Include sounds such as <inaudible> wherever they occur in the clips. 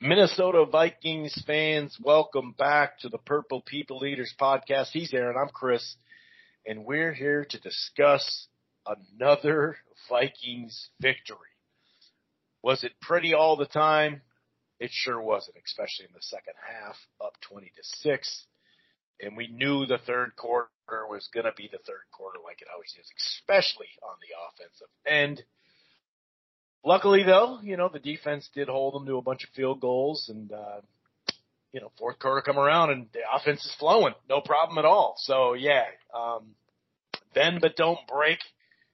Minnesota Vikings fans, welcome back to the Purple People Eaters podcast. He's Aaron, I'm Chris, and we're here to discuss another Vikings victory. Was it pretty all the time? It sure wasn't, especially in the second half, up 20 to 6. And we knew the third quarter was going to be the third quarter like it always is, especially on the offensive end. Luckily, though, you know the defense did hold them to a bunch of field goals, and uh, you know fourth quarter come around and the offense is flowing, no problem at all. So yeah, um, bend but don't break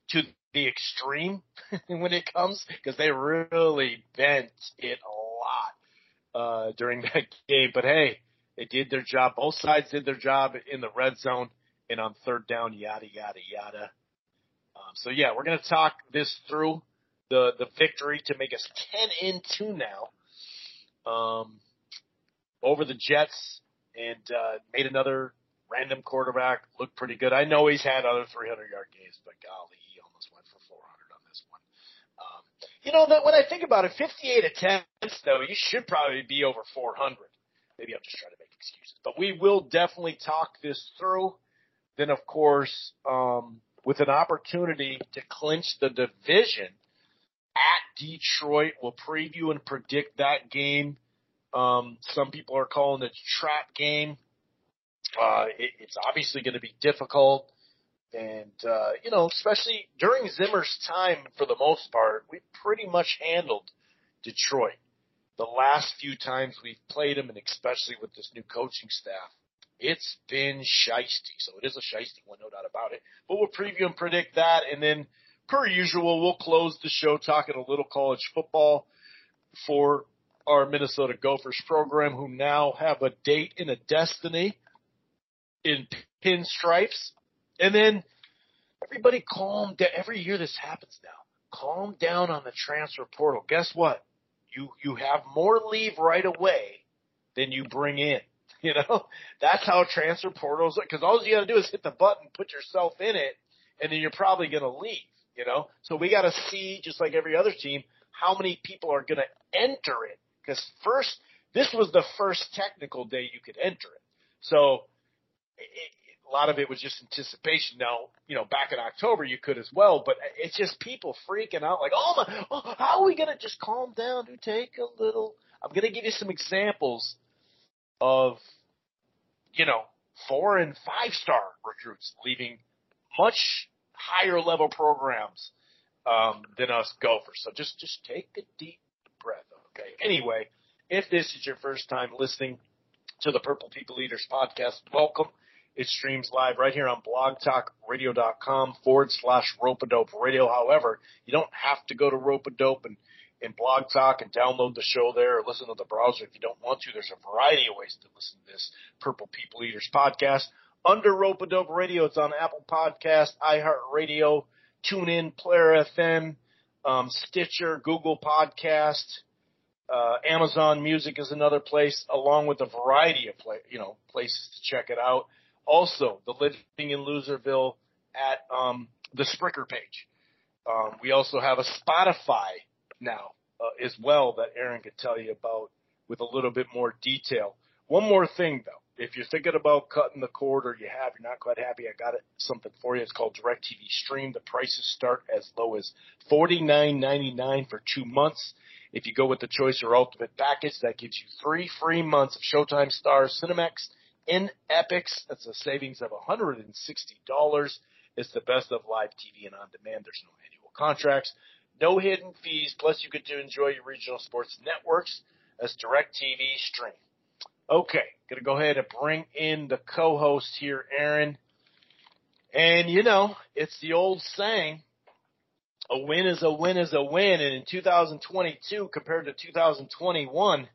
to the extreme <laughs> when it comes because they really bent it a lot uh, during <laughs> that game. But hey, they did their job. Both sides did their job in the red zone and on third down, yada yada yada. Um, so yeah, we're gonna talk this through the the victory to make us ten in two now um, over the Jets and uh, made another random quarterback look pretty good. I know he's had other 300 yard games, but golly, he almost went for 400 on this one. Um, you know that when I think about it, 58 attempts though, you should probably be over 400. Maybe I'm just trying to make excuses, but we will definitely talk this through. Then of course, um, with an opportunity to clinch the division at Detroit. We'll preview and predict that game. Um, some people are calling it a trap game. Uh, it, it's obviously going to be difficult. And, uh, you know, especially during Zimmer's time, for the most part, we pretty much handled Detroit. The last few times we've played them, and especially with this new coaching staff, it's been shisty. So it is a shisty one, no doubt about it. But we'll preview and predict that, and then per usual, we'll close the show talking a little college football for our Minnesota Gophers program, who now have a date and a destiny in pinstripes. And then everybody calm down. Every year this happens now. Calm down on the transfer portal. Guess what? You you have more leave right away than you bring in. <laughs> You know, that's how transfer portals. Because all you got to do is hit the button, put yourself in it, and then you're probably going to leave you know? So we got to see, just like every other team, how many people are going to enter it. Because first, this was the first technical day you could enter it. So it, a lot of it was just anticipation. Now, you know, back in October you could as well, but it's just people freaking out like, oh my, oh, how are we going to just calm down? Do take a little. I'm going to give you some examples of, you know, four and five star recruits leaving much higher level programs um, than us Gophers. So just just take a deep breath. Okay. Anyway, if this is your first time listening to the Purple People Eaters podcast, welcome. It streams live right here on blogtalkradio.com forward slash rope-a-dope radio. However, you don't have to go to rope-a-dope and, and blog talk and download the show there or listen to the browser if you don't want to. There's a variety of ways to listen to this Purple People Eaters podcast under Rope Dope Radio. It's on Apple Podcast, iHeartRadio, TuneIn, Player FM, um, Stitcher, Google Podcast, uh, Amazon Music is another place, along with a variety of play, you know places to check it out. Also, the Living in Loserville at um, the Spreaker page. Um, we also have a Spotify now uh, as well that Aaron could tell you about with a little bit more detail. One more thing though if you're thinking about cutting the cord or you have, you're not quite happy, I got it, something for you. It's called DirecTV Stream. The prices start as low as $49.99 for two months. If you go with the Choice or Ultimate package, that gives you three free months of Showtime Stars, Cinemax, and Epix. That's a savings of $160. It's the best of live TV and on demand. There's no annual contracts, no hidden fees. Plus, you get to enjoy your regional sports networks as DirecTV Stream. Okay, gonna go ahead and bring in the co-host here, Aaron. And you know, it's the old saying, a win is a win is a win. And in 2022 compared to 2021,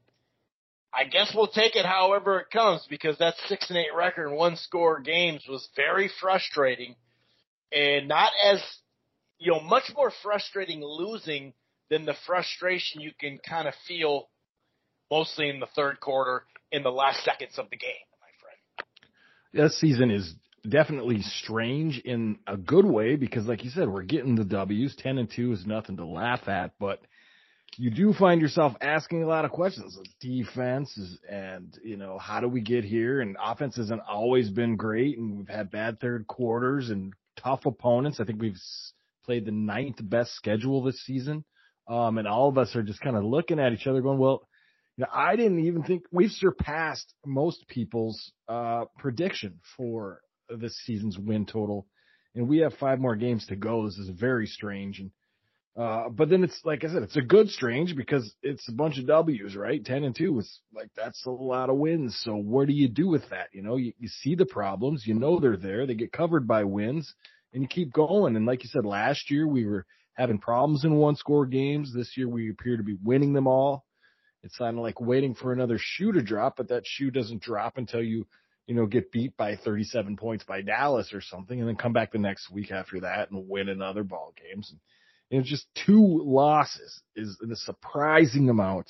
I guess we'll take it however it comes because that six and eight record and one score games was very frustrating and not as, you know, much more frustrating losing than the frustration you can kind of feel mostly in the third quarter in the last seconds of the game, my friend. This season is definitely strange in a good way because, like you said, we're getting the W's. Ten and two is nothing to laugh at, but you do find yourself asking a lot of questions. Defense is, and, you know, how do we get here? And offense hasn't always been great and we've had bad third quarters and tough opponents. I think we've played the ninth best schedule this season. Um, and all of us are just kind of looking at each other going, well, know, I didn't even think we've surpassed most people's, uh, prediction for this season's win total. And we have five more games to go. This is very strange. And, uh, but then it's like I said, it's a good strange because it's a bunch of W's, right? 10 and 2 is like, that's a lot of wins. So what do you do with that? You know, you, you see the problems, you know, they're there. They get covered by wins and you keep going. And like you said, last year we were having problems in one score games. This year we appear to be winning them all. It's kind of like waiting for another shoe to drop, but that shoe doesn't drop until you, you know, get beat by 37 points by Dallas or something and then come back the next week after that and win another ball games. And, and just two losses is a surprising amount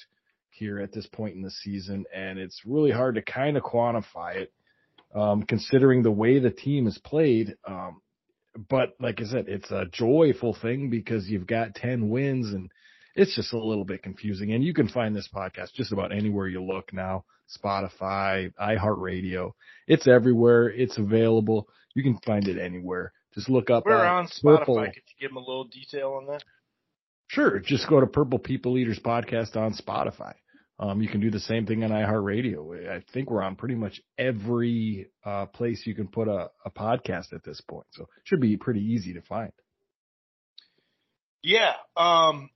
here at this point in the season. And it's really hard to kind of quantify it, um, considering the way the team has played. Um, but like I said, it's a joyful thing because you've got 10 wins and it's just a little bit confusing. And you can find this podcast just about anywhere you look now. Spotify, iHeartRadio. It's everywhere. It's available. You can find it anywhere. Just look up. We're uh, on Spotify. Purple. Could you give them a little detail on that? Sure. Just go to Purple People Eaters podcast on Spotify. Um, you can do the same thing on iHeartRadio. I think we're on pretty much every uh, place you can put a, a podcast at this point. So it should be pretty easy to find. Yeah. Um,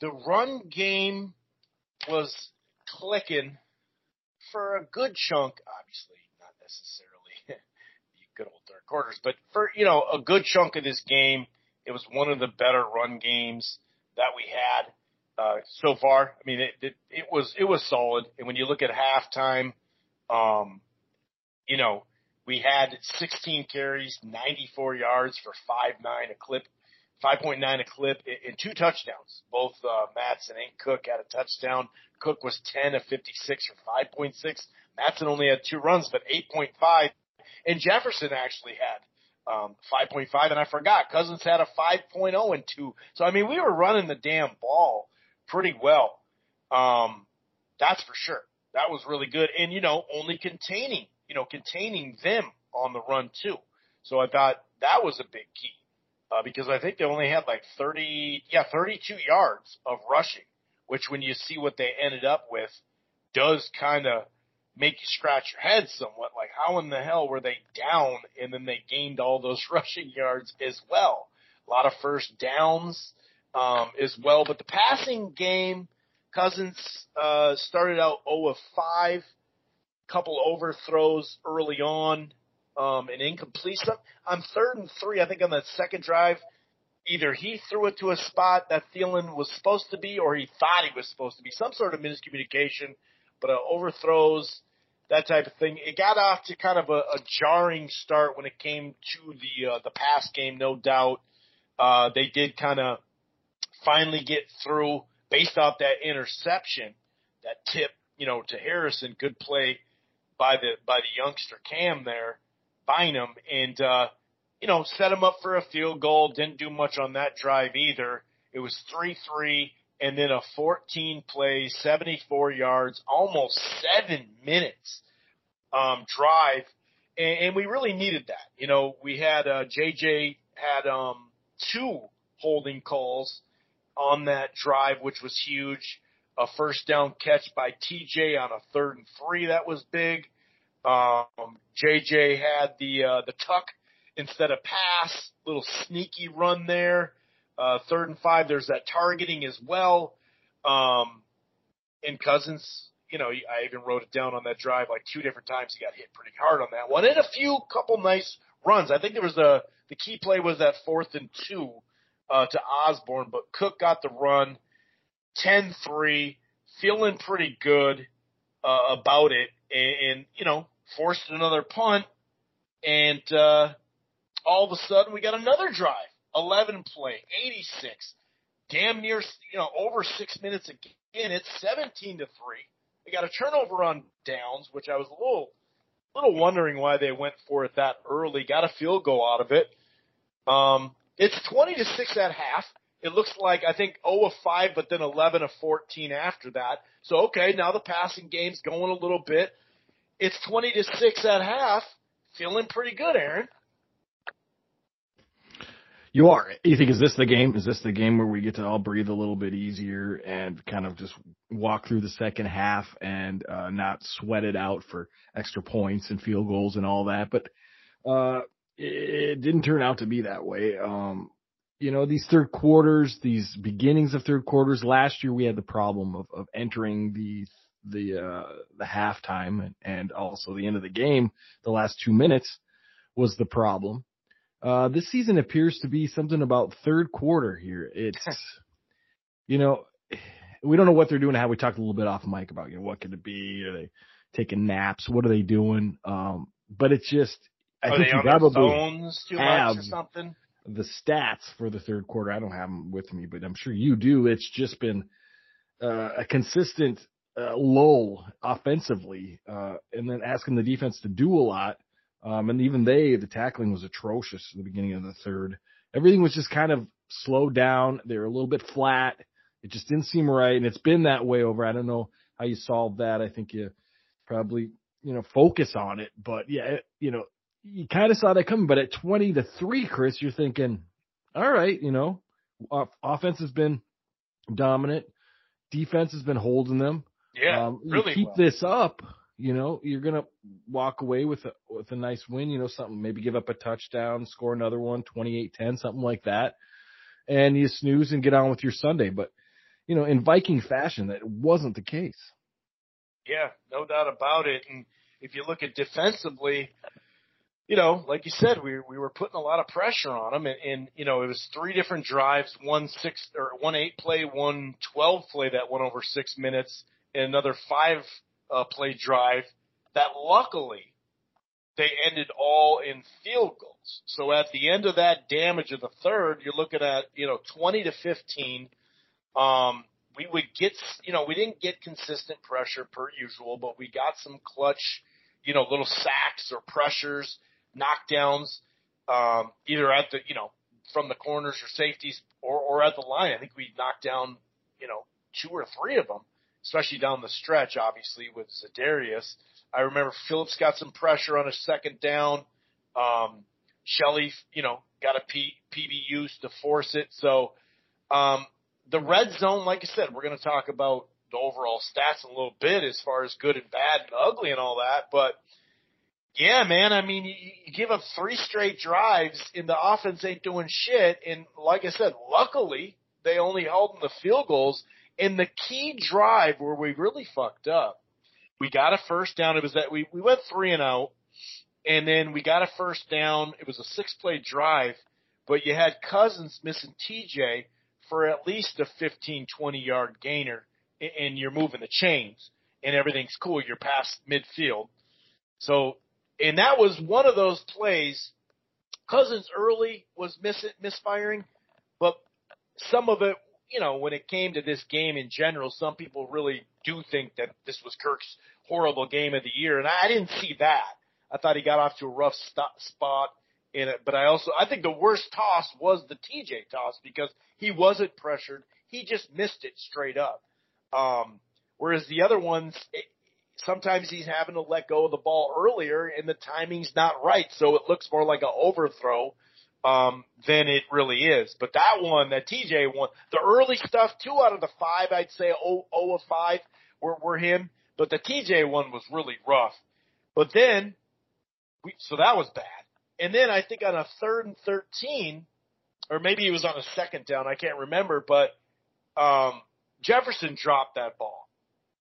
the run game was clicking for a good chunk, obviously, not necessarily <laughs> the good old third quarters, but for, you know, a good chunk of this game, it was one of the better run games that we had uh, so far. I mean, it, it, it was it was solid. And when you look at halftime, um, you know, we had 16 carries, 94 yards for five nine a clip, 5.9 a clip, and two touchdowns. Both uh, Mattison and Cook had a touchdown. Cook was 10 of 56 for 5.6. Mattison only had two runs, but 8.5. And Jefferson actually had um, 5.5, and I forgot Cousins had a 5.0 and two. So I mean, we were running the damn ball pretty well. Um, that's for sure. That was really good. And, you know, only containing, you know, containing them on the run too. So I thought that was a big key. Uh, because I think they only had like 30, yeah, 32 yards of rushing, which when you see what they ended up with does kind of make you scratch your head somewhat. Like how in the hell were they down and then they gained all those <laughs> rushing yards as well? A lot of first downs um, as well. But the passing game, Cousins uh, started out 0 of 5, couple overthrows early on, um, an incomplete. I'm third and three, I think on that second drive, either he threw it to a spot that Thielen was supposed to be, or he thought he was supposed to be. Some sort of miscommunication, but uh, overthrows, that type of thing. It got off to kind of a, a jarring start when it came to the uh, the pass game, no doubt. Uh, they did kind of finally get through based off that interception, that tip, you know, to Harrison. Good play by the by the youngster Cam there, Bynum, and uh, you know, set him up for a field goal. Didn't do much on that drive either. It was three three, and then a 14 play, 74 yards, almost seven minutes um, drive, and, and we really needed that. You know, we had uh, JJ had um, two holding calls on that drive, which was huge. A first down catch by TJ on a third and three that was big. Um, JJ had the uh, the tuck instead of pass, little sneaky run there. Uh, third and five, there's that targeting as well. Um, and Cousins, you know, I even wrote it down on that drive like two different times. He got hit pretty hard on that one, and a few couple nice runs. I think there was a the key play was that fourth and two uh, to Osborn, but Cook got the run 10-3, feeling pretty good uh, about it, and, and you know forced another punt, and uh, all of a sudden we got another drive, 11 play, 86, damn near you know over six minutes again. It's 17 to three. We got a turnover on downs, which I was a little little wondering why they went for it that early. Got a field goal out of it. Um, it's 20 to 6 at half. it looks like I think 0 of 5, but then 11 of 14 after that. So okay, now the passing game's going a little bit. It's 20 to 6 at half. Feeling pretty good, Aaron. You are. You think is this the game? Is this the game where we get to all breathe a little bit easier and kind of just walk through the second half and uh, not sweat it out for extra points and field goals and all that? But uh, it didn't turn out to be that way. Um, you know, these third quarters, these beginnings of third quarters. Last year we had the problem of, of entering the the uh, the halftime and, and also the end of the game. The last two minutes was the problem uh, this season appears to be something about third quarter here. It's, <laughs> you know, we don't know what they're doing. How we talked a little bit off mic about, you know, what could it be? Are they taking naps? What are they doing? Um, but it's just, I are think you probably have something? The stats for the third quarter, I don't have them with me, but I'm sure you do. It's just been uh, a consistent uh, lull offensively, uh, and then asking the defense to do a lot um, and even they, the tackling was atrocious at the beginning of the third. Everything was just kind of slowed down. They were a little bit flat. It just didn't seem right. And it's been that way over. I don't know how you solve that. I think you probably, you know, focus on it. But yeah, it, you know, you kind of saw that coming. But at 20 to 3, Chris, you're thinking, all right, you know, offense has been dominant. Defense has been holding them. Yeah, um, really. keep well. this up you know, you're gonna walk away with a with a nice win. You know, something maybe give up a touchdown, score another one, 28-10, something like that, and you snooze and get on with your Sunday. But you know, in Viking fashion, that wasn't the case. Yeah, no doubt about it. And if you look at defensively, you know, like you said, we we were putting a lot of pressure on them, and, and you know, it was three different drives, one six or one eight play, one twelve play that went over six minutes, and another five uh, play drive that luckily they ended all in field goals. So at the end of that damage of the third, you're looking at, you know, 20 to 15. Um, we would get, you know, we didn't get consistent pressure per usual, but we got some clutch, you know, little sacks or pressures, knockdowns, um, either at the, you know, from the corners or safeties or, or at the line. I think we knocked down, you know, two or three of them especially down the stretch, obviously with Za'Darius. I remember Phillips got some pressure on a second down. Um, Shelley, you know, got a P, PBUs to force it. So, um, the red zone, like I said, we're going to talk about the overall stats in a little bit as far as good and bad and ugly and all that. But yeah, man, I mean, you, you give up three straight drives and the offense ain't doing shit. And like I said, luckily they only held in the field goals in the key drive where we really fucked up, we got a first down. It was that we, we went three and out and then we got a first down. It was a six play drive, but you had Cousins missing TJ for at least a 15, 20 yard gainer and you're moving the chains and everything's cool. You're past midfield. So, and that was one of those plays. Cousins early was miss, misfiring, but some of it you know, when it came to this game in general, some people really do think that this was Kirk's horrible game of the year, and I didn't see that. I thought he got off to a rough st- spot in it, but I also I think the worst toss was the TJ toss because he wasn't pressured; he just missed it straight up. Um, whereas the other ones, it, sometimes he's having to let go of the ball earlier, and the timing's not right, so it looks more like an overthrow um, than it really is. But that one, that TJ one, the early stuff, two out of the five, I'd say 0, 0 of 5 were, were him. But the TJ one was really rough. But then, we, so that was bad. And then I think on a third and 13, or maybe it was on a second down, I can't remember, but, um, Jefferson dropped that ball.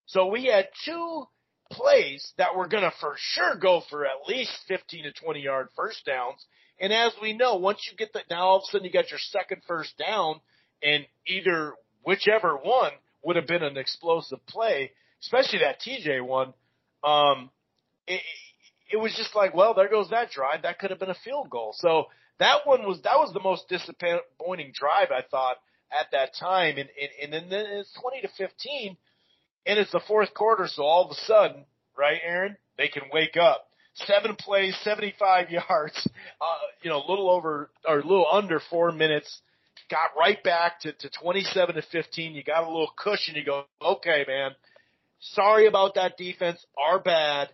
So we had two plays that were going to for sure go for at least 15 to 20 yard first downs. And as we know, once you get that, now all of a sudden you got your second first down, and either whichever one would have been an explosive play, especially that TJ one. Um, it, it was just like, well, there goes that drive. That could have been a field goal. So that one was that was the most disappointing drive I thought at that time. And and, and then it's twenty to fifteen, and it's the fourth quarter. So all of a sudden, right, Aaron, they can wake up seven plays, 75 yards, uh, you know, a little over or a little under four minutes got right back to, to 27 to 15. You got a little cushion. You go, okay, man. Sorry about that defense. Our bad.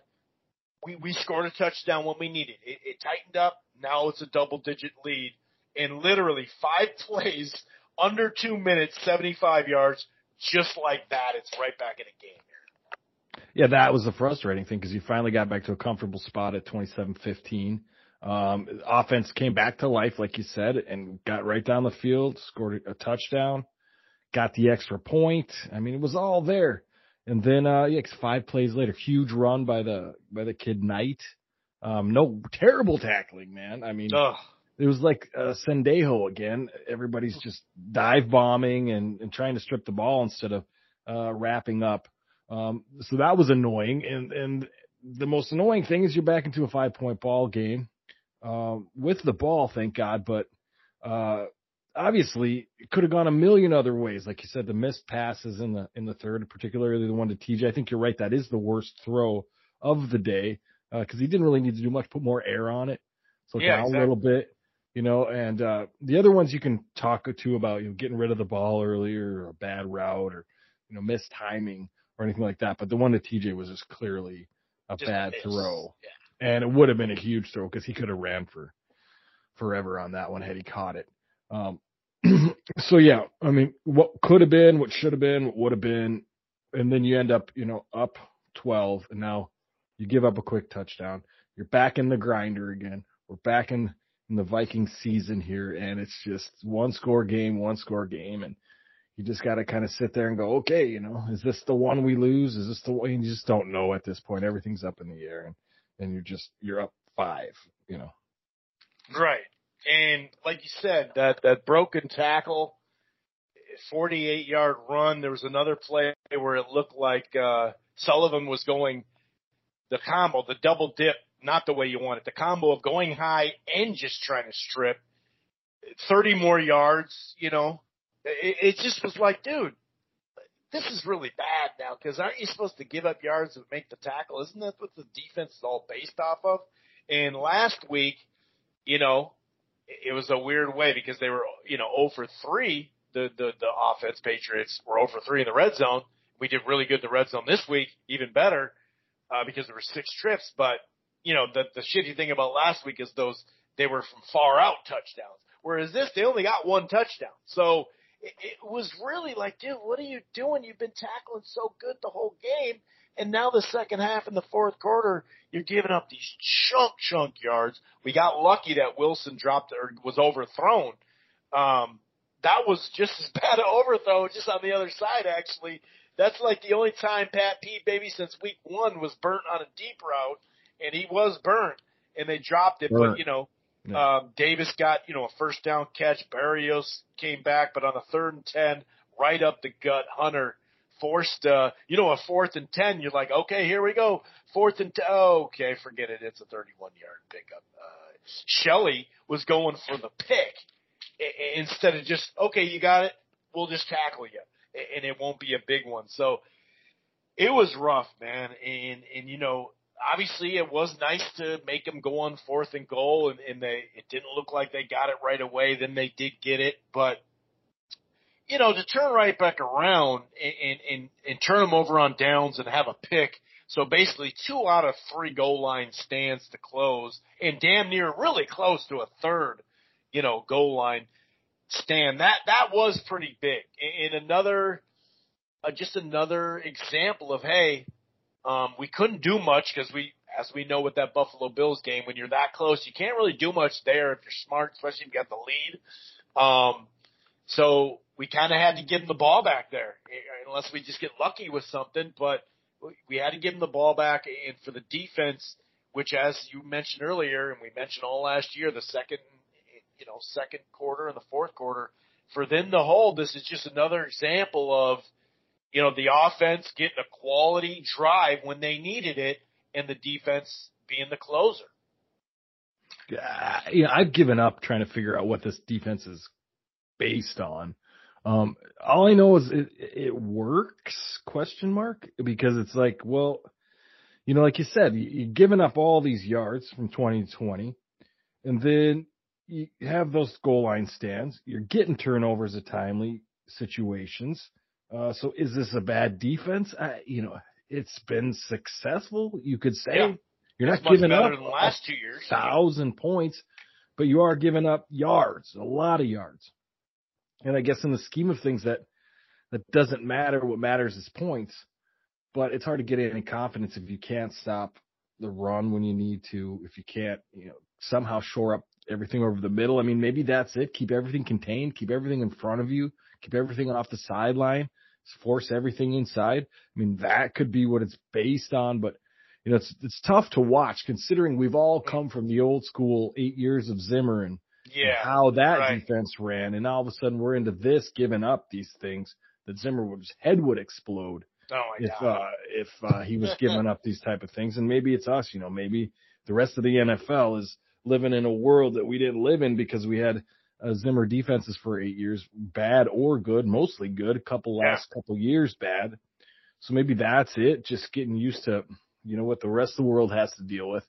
We, we scored a touchdown when we needed it. It tightened up. Now it's a double digit lead. And literally five <laughs> plays under two minutes, 75 yards, just like that. It's right back in a game. Yeah, that was the frustrating thing because you finally got back to a comfortable spot at 27-15. Um, offense came back to life, like you said, and got right down the field, scored a touchdown, got the extra point. I mean, it was all there. And then, uh, yeah, five plays later, huge run by the, by the kid Knight. Um, no terrible tackling, man. I mean, Ugh. it was like, uh, Sendejo again. Everybody's just dive bombing and, and trying to strip the ball instead of, uh, wrapping up. Um, so that was annoying. And, and the most annoying thing is you're back into a five point ball game uh, with the ball, thank God. But uh, obviously, it could have gone a million other ways. Like you said, the missed passes in the in the third, particularly the one to TJ. I think you're right. That is the worst throw of the day because uh, he didn't really need to do much. Put more air on it, so yeah, down exactly. a little bit. You know, and uh, the other ones you can talk to about, you know, getting rid of the ball earlier or a bad route or, you know, missed timing or anything like that. But the one to TJ was just clearly a just bad throw. Yeah and it would have been a huge throw because he could have ran for forever on that one had he caught it. Um, <clears throat> so yeah, I mean, what could have been, what should have been, what would have been, and then you end up, you know, up 12, and now you give up a quick touchdown. You're back in the grinder again. We're back in, in the Viking season here, and it's just one score game, one score game, and you just got to kind of sit there and go, okay, you know, is this the one we lose? Is this the one? You just don't know at this point. Everything's up in the air, and and you're just you're up five, you know. Right. And like you said, that that broken tackle, 48 yard run. There was another play where it looked like uh, Sullivan was going the combo, the double dip, not the way you want it. The combo of going high and just trying to strip 30 more yards. You know, it, it just was like, dude, this is really bad now because aren't you supposed to give up yards and make the tackle? Isn't that what the defense is all based off of? And last week, you know, it was a weird way because they were, you know, 0 for 3. The, the, the offense Patriots were 0 for 3 in the red zone. We did really good in the red zone this week, even better, uh, because there were six trips. But, you know, the, the shitty thing about last week is those, they were from far out touchdowns. Whereas this, they only got one touchdown. So, it, it was really like, dude, what are you doing? You've been tackling so good the whole game. And now the second half in the fourth quarter, you're giving up these chunk, chunk yards. We got lucky that Wilson dropped or was overthrown. Um, that was just as <laughs> bad an overthrow, just on the other side, actually. That's like the only time Pat Pete, baby, since week one was burnt on a deep route, and he was burnt, and they dropped it. But, you know, yeah. Um, Davis got, you know, a first down catch. Berrios came back, but on a third and 10, right up the gut, Hunter forced, uh, you know, a fourth and 10, you're like, okay, here we go. Fourth and 10. Oh, okay, forget it. It's a 31 yard pickup. Uh, Shelley was going for the pick instead of just, okay, you got it. We'll just tackle you and it won't be a big one. So it was rough, man. And, and, you know, obviously it was nice to make them go on fourth and goal and, and they it didn't look like they got it right away. Then they did get it. But you know to turn right back around and and and turn them over on downs and have a pick. So basically two out of three goal line stands to close and damn near really close to a third you know goal line stand. That that was pretty big. And another uh, just another example of hey um, we couldn't do much because we, as we know with that Buffalo Bills game, when you're that close, you can't really do much there if you're smart, especially if you got the lead. Um, so we kind of had to give them the ball back there, eh, eh, unless we just get lucky with something. But we had to give them the ball back, eh, and for the defense, which, as you mentioned earlier, and we mentioned all last year, the second, you know, second quarter and the fourth quarter, for them to hold, this is just another example of you know, the offense getting a quality drive when they needed it and the defense being the closer. Yeah, I've given up trying to figure out what this defense is based on. Um, all I know is it, it works question mark because it's like, well, you know, like you said, you, you've given up all these yards from 2020 and then you have those goal line stands. You're getting turnovers at timely situations. Uh, so is this a bad defense? I, you know, it's been successful. You could say Yeah. you're not It's giving up than the last two years. thousand points, but you are giving up yards, a lot of yards. And I guess in the scheme of things, that that doesn't matter. What matters is points. But it's hard to get any confidence if you can't stop the run when you need to. If you can't, you know, somehow shore up everything over the middle. I mean, maybe that's it. Keep everything contained. Keep everything in front of you. Keep everything off the sideline. Force everything inside. I mean, that could be what it's based on. But you know, it's it's tough to watch considering we've all come from the old school eight years of Zimmer and Yeah. how that right. defense ran, and all of a sudden we're into this, giving up these things that Zimmer would his head would explode Oh my if uh, if uh, he was <laughs> giving up these type of things. And maybe it's us, you know, maybe the rest of the NFL is living in a world that we didn't live in because we had uh, Zimmer defenses for eight years, bad or good, mostly good, a couple Yeah. last couple years bad. So maybe that's it, just getting used to, you know, what the rest of the world has to deal with.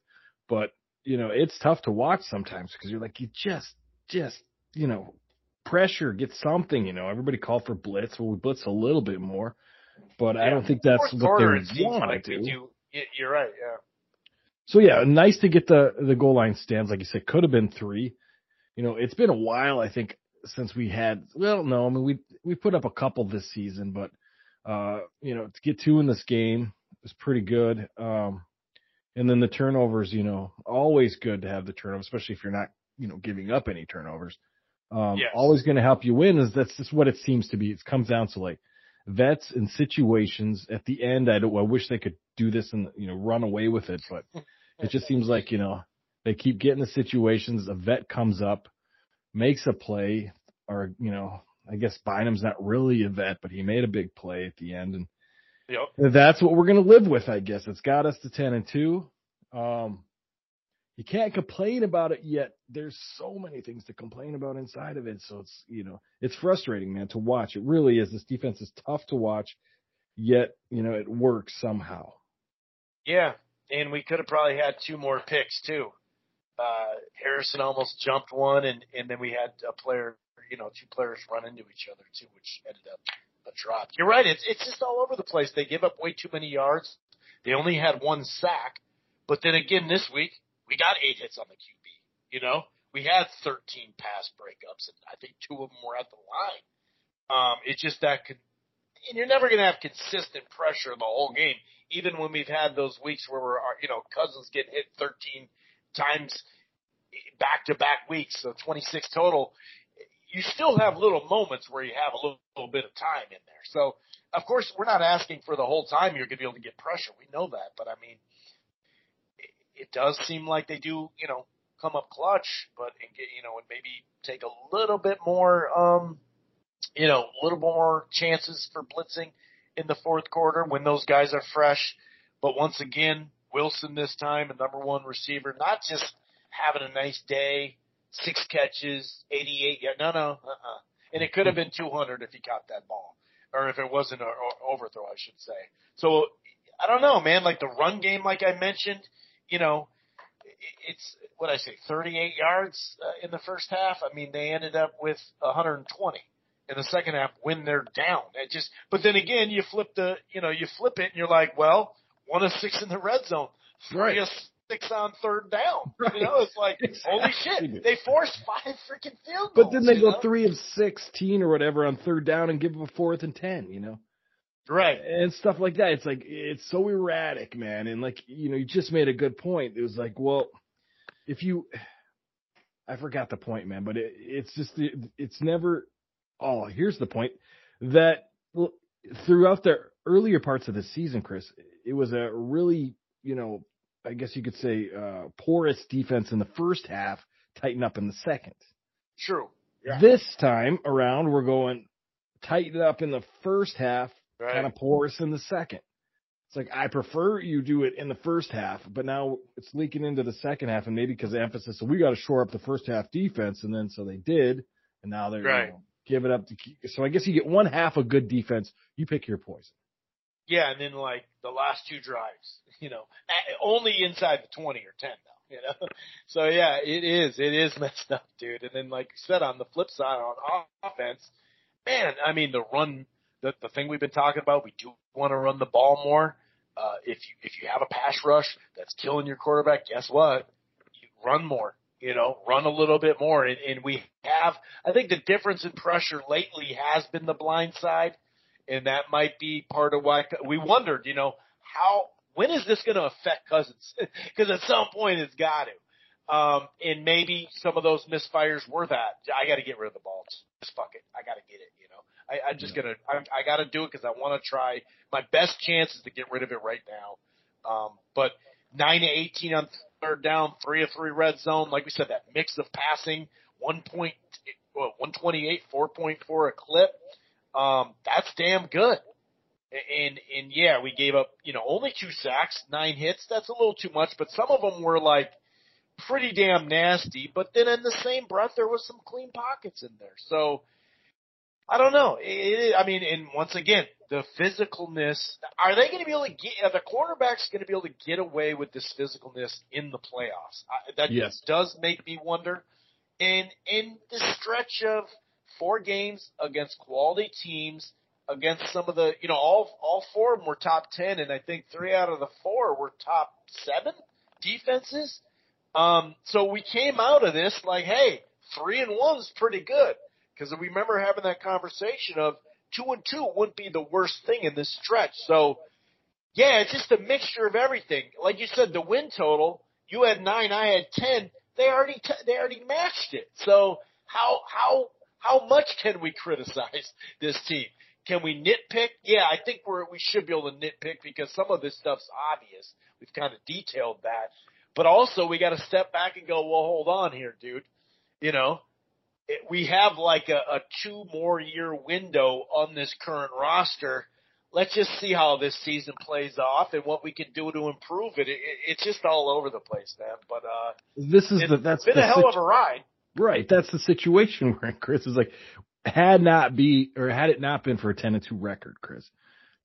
But you know, it's tough to watch sometimes because you're like, you just, just, you know, pressure, get something, you know. Everybody called for blitz. Well, we blitz a little bit more, but I don't think that's what they want like to do. do. You're right. Yeah. So yeah, nice to get the the goal line stands. Like you said, could have been three. You know, it's been a while. I think since we had. Well, no, I mean we we put up a couple this season, but uh, you know, to get two in this game was pretty good. Um, and then the turnovers, you know, always good to have the turnovers, especially if you're not, you know, giving up any turnovers. Um, Yes. always going to help you win. Is that's just what it seems to be. It comes down to like vets and situations. At the end, I don't. I wish they could do this and you know run away with it, but it just seems like you know they keep getting the situations. A vet comes up, makes a play, or you know, I guess Bynum's not really a vet, but he made a big play at the end, and Yep. that's what we're gonna live with, I guess. It's got us to ten and two. Um, you can't complain about it yet. There's so many things to complain about inside of it, so it's you know it's frustrating, man, to watch. It really is. This defense is tough to watch, yet you know it works somehow. Yeah, and we could have probably had two more picks too. Uh, Harrison almost jumped one, and and then we had a player, you know, two players run into each other too, which ended up a drop. You're right. It's it's just all over the place. They give up way too many yards. They only had one sack, but then again this week we got eight hits on the QB. You know, we had 13 pass breakups, and I think two of them were at the line. Um, it's just that could, and you're never going to have consistent pressure the whole game. Even when we've had those weeks where we're, you know, Cousins get hit 13 times back to back weeks, so 26 total. You still have little moments where you have a little, little bit of time in there. So, of course, we're not asking for the whole time you're going to be able to get pressure. We know that, but I mean, it, it does seem like they do, you know, come up clutch, but and get, you know, and maybe take a little bit more, um, you know, a little more chances for blitzing in the fourth quarter when those guys are fresh. But once again, Wilson this time, a number one receiver, not just having a nice day, six catches, 88. Yeah, no, no, uh-uh. And it could have been 200 if he caught that ball, or if it wasn't an overthrow, I should say. So I don't know, man. Like the run game, like I mentioned, you know, it's what I say, 38 yards uh, in the first half. I mean, they ended up with 120 in the second half when they're down. It just, but then again, you flip the, you know, you flip it and you're like, well, one of six in the red zone, three Right. of six on third down. Right. You know, it's like, holy shit, they forced five freaking field goals. But then they go know? three of sixteen or whatever on third down and give them a fourth and ten, you know, right. and stuff like that. It's like it's so erratic, man. And like you know, you just made a good point. It was like, well, if you, I forgot the point, man, but it, it's just it's never. Oh, here's the point that well, throughout the earlier parts of the season, Chris, it was a really you know, I guess you could say uh, porous defense in the first half, tighten up in the second. True. Yeah. This time around, we're going tighten up in the first half, Right. kind of porous in the second. It's like I prefer you do it in the first half, but now it's leaking into the second half, and maybe because of emphasis, so we got to shore up the first half defense, and then so they did, and now they're Right. you know, give it up to. keep- So I guess you get one half of good defense. You pick your poison. Yeah, and then like the last two drives, <laughs> you know, only inside the 20 or 10 though. You know, <laughs> so yeah, it is. It is <laughs> messed up, dude. And then, like you said, on the flip side, on offense, man, I mean, the run, the the thing we've been talking about, we do want to run the ball more. Uh, if you if you have a pass rush that's killing your quarterback, guess what? You run more. You know, run a little bit more. And, and we have, I think the difference in pressure lately has been the blind side, and that might be part of why we wondered. You know, how when is this going to affect Cousins? <laughs> Because at some point it's got to. Um, and maybe some of those misfires were that. I got to get rid of the ball. Just fuck it. I got to get it. You know, I, I'm just yeah. gonna. I, I got to do it because I want to try. My best chance is to get rid of it right now. Um, but nine to eighteen on third down, three of three red zone. Like we said, that mix of passing, one point, well, one twenty eight, four point four a clip. Um, that's damn good. And and yeah, we gave up you know only two sacks, nine hits. That's a little too much, but some of them were like pretty damn nasty. But then in the same breath, there was some clean pockets in there. So I don't know. It, I mean, and once again, the physicalness. Are they going to be able to get? Are the quarterbacks going to be able to get away with this physicalness in the playoffs? I, that yes. does make me wonder. And in the stretch of four games against quality teams against some of the, you know, all all four of them were top ten, and I think three out of the four were top seven defenses. Um, so we came out of this like, hey, three and one's pretty good because we remember having that conversation of two and two wouldn't be the worst thing in this stretch. So, yeah, it's just a mixture of everything. Like you said, the win total, you had nine, I had ten. They already t- they already matched it. So how how how much can we criticize this team? Can we nitpick? Yeah, I think we're we should be able to nitpick because some of this stuff's obvious. We've kind of detailed that, but also we got to step back and go, well, hold on here, dude. You know, it, we have like a, a two more year window on this current roster. Let's just see how this season plays off and what we can do to improve it. it, it it's just all over the place, man. But uh, this is the that's been the a hell situ- of a ride. Right, that's the situation <laughs> where Chris is like, had not be or had it not been for a 10 and 2 record, Chris,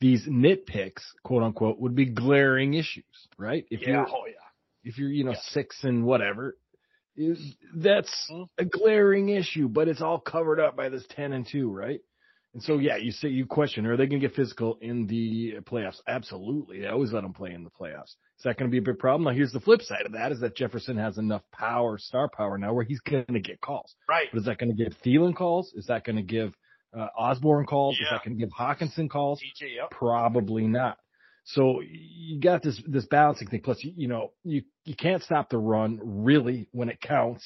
these nitpicks, quote unquote, would be glaring issues, right? If yeah, you're, oh yeah. If you're, you know, yeah. six and whatever, is that's mm-hmm. a glaring issue, but it's all covered up by this 10 and 2, right? And so, yeah, you say you question, are they going to get physical in the playoffs? Absolutely. They always let them play in the playoffs. Is that going to be a big problem? Now, here's the flip side of that: is that Jefferson has enough power, star power now, where he's going to get calls. Right. But is that going to give Thielen calls? Is that going to give uh, Osborn calls? Yeah. Is that going to give Hockenson calls? DJ, yep. Probably not. So you got this this balancing thing. Plus, you, you know, you you can't stop the run really when it counts.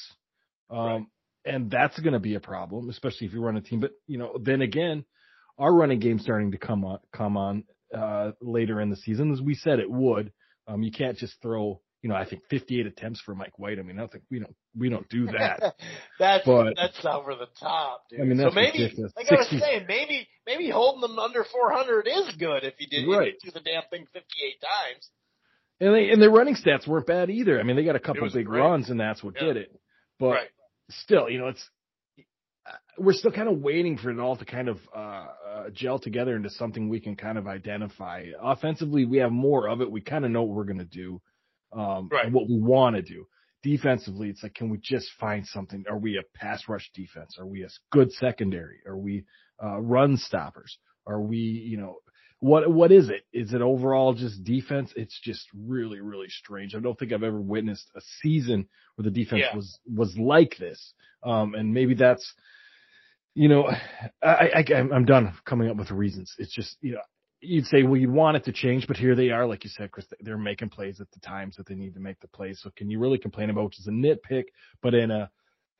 Um, right and that's going to be a problem, especially if you run a team. But you know, then again, our running game starting to come on come on uh, later in the season, as we said it would. Um, you can't just throw, you know, I think 58 attempts for Mike White. I mean, I think we don't we don't do that. <laughs> that's but, that's over the top, dude. I mean, so maybe ridiculous. like 60, I was saying, maybe maybe holding them under 400 is good if you did right. do the damn thing 58 times. And they and their running stats weren't bad either. I mean, they got a couple big great. runs, and that's what yeah. did it. But right still, you know, it's we're still kind of waiting for it all to kind of uh, uh, gel together into something we can kind of identify. Offensively, we have more of it. We kind of know what we're going to do, um, right. and what we want to do. Defensively, it's like, can we just find something? Are we a pass rush defense? Are we a good secondary? Are we uh, run stoppers? Are we, you know, what what is it? Is it overall just defense? It's just really really strange. I don't think I've ever witnessed a season where the defense yeah. was was like this. Um, and maybe that's you know, I, I I'm done coming up with reasons. It's just you know you'd say, well, you'd want it to change, but here they are, like you said, Chris, they're making plays at the times that they need to make the plays. So can you really complain about, which is a nitpick, but in a,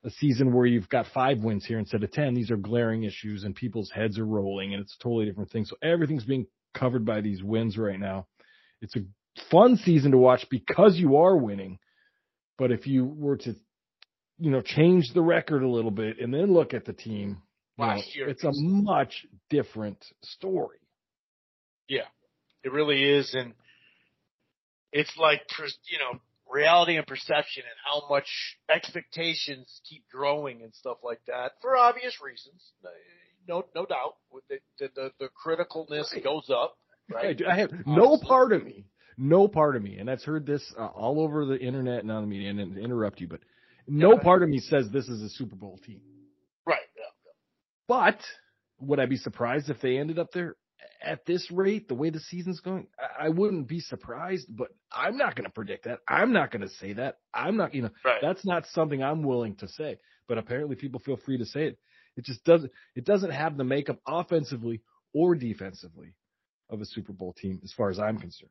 a season where you've got five wins here instead of 10, these are glaring issues and people's heads are rolling and it's a totally different thing. So everything's being covered by these wins right now. It's a fun season to watch because you are winning. But if you were to, you know, change the record a little bit and then look at the team, last know, year, it's a much different story. Yeah, it really is. And it's like, you know, reality and perception and how much expectations keep growing and stuff like that for obvious reasons. No, no doubt. The, the, the, criticalness right. goes up. Right. I have no part of me, no part of me, and I've heard this uh, all over the internet and on the media, and, and interrupt you, but no Yeah. part of me says this is a Super Bowl team. Right. Yeah. But would I be surprised if they ended up there at this rate, the way the season's going? I, wouldn't be surprised, but I'm not going to predict that. I'm not going to say that. I'm not, you know, Right. that's not something I'm willing to say. But apparently, people feel free to say it. It just doesn't. It doesn't have the makeup offensively or defensively of a Super Bowl team, as far as I'm concerned.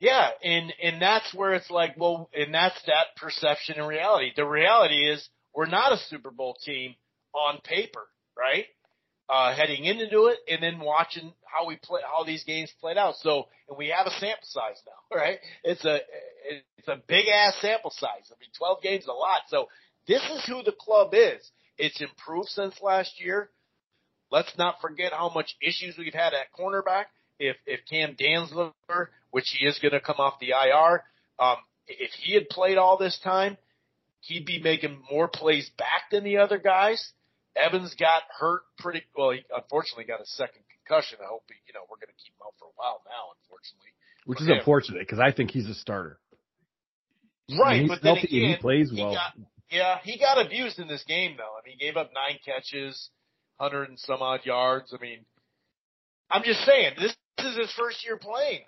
Yeah, and and that's where it's like, well, and that's that perception and reality. The reality is we're not a Super Bowl team on paper, right? Uh, heading into it and then watching how we play, how these games played out. So, and we have a sample size now, <laughs> right? It's a, it's a big ass sample size. I mean, 12 games is a lot. So this is who the club is. It's improved since last year. Let's not forget how much issues we've had at cornerback. If if Cam Dantzler, which he is going to come off the IR, um, if he had played all this time, he'd be making more plays back than the other guys. Evans got hurt pretty well. He unfortunately got a second concussion. I hope he, you know we're going to keep him out for a while now. Unfortunately, Which For is him. unfortunate because I think he's a starter. right? he's but then and he again, plays he well. got- yeah, he got abused in this game though. I mean, he gave up nine catches, hundred and some odd yards. I mean, I'm just saying this, this is his first year playing,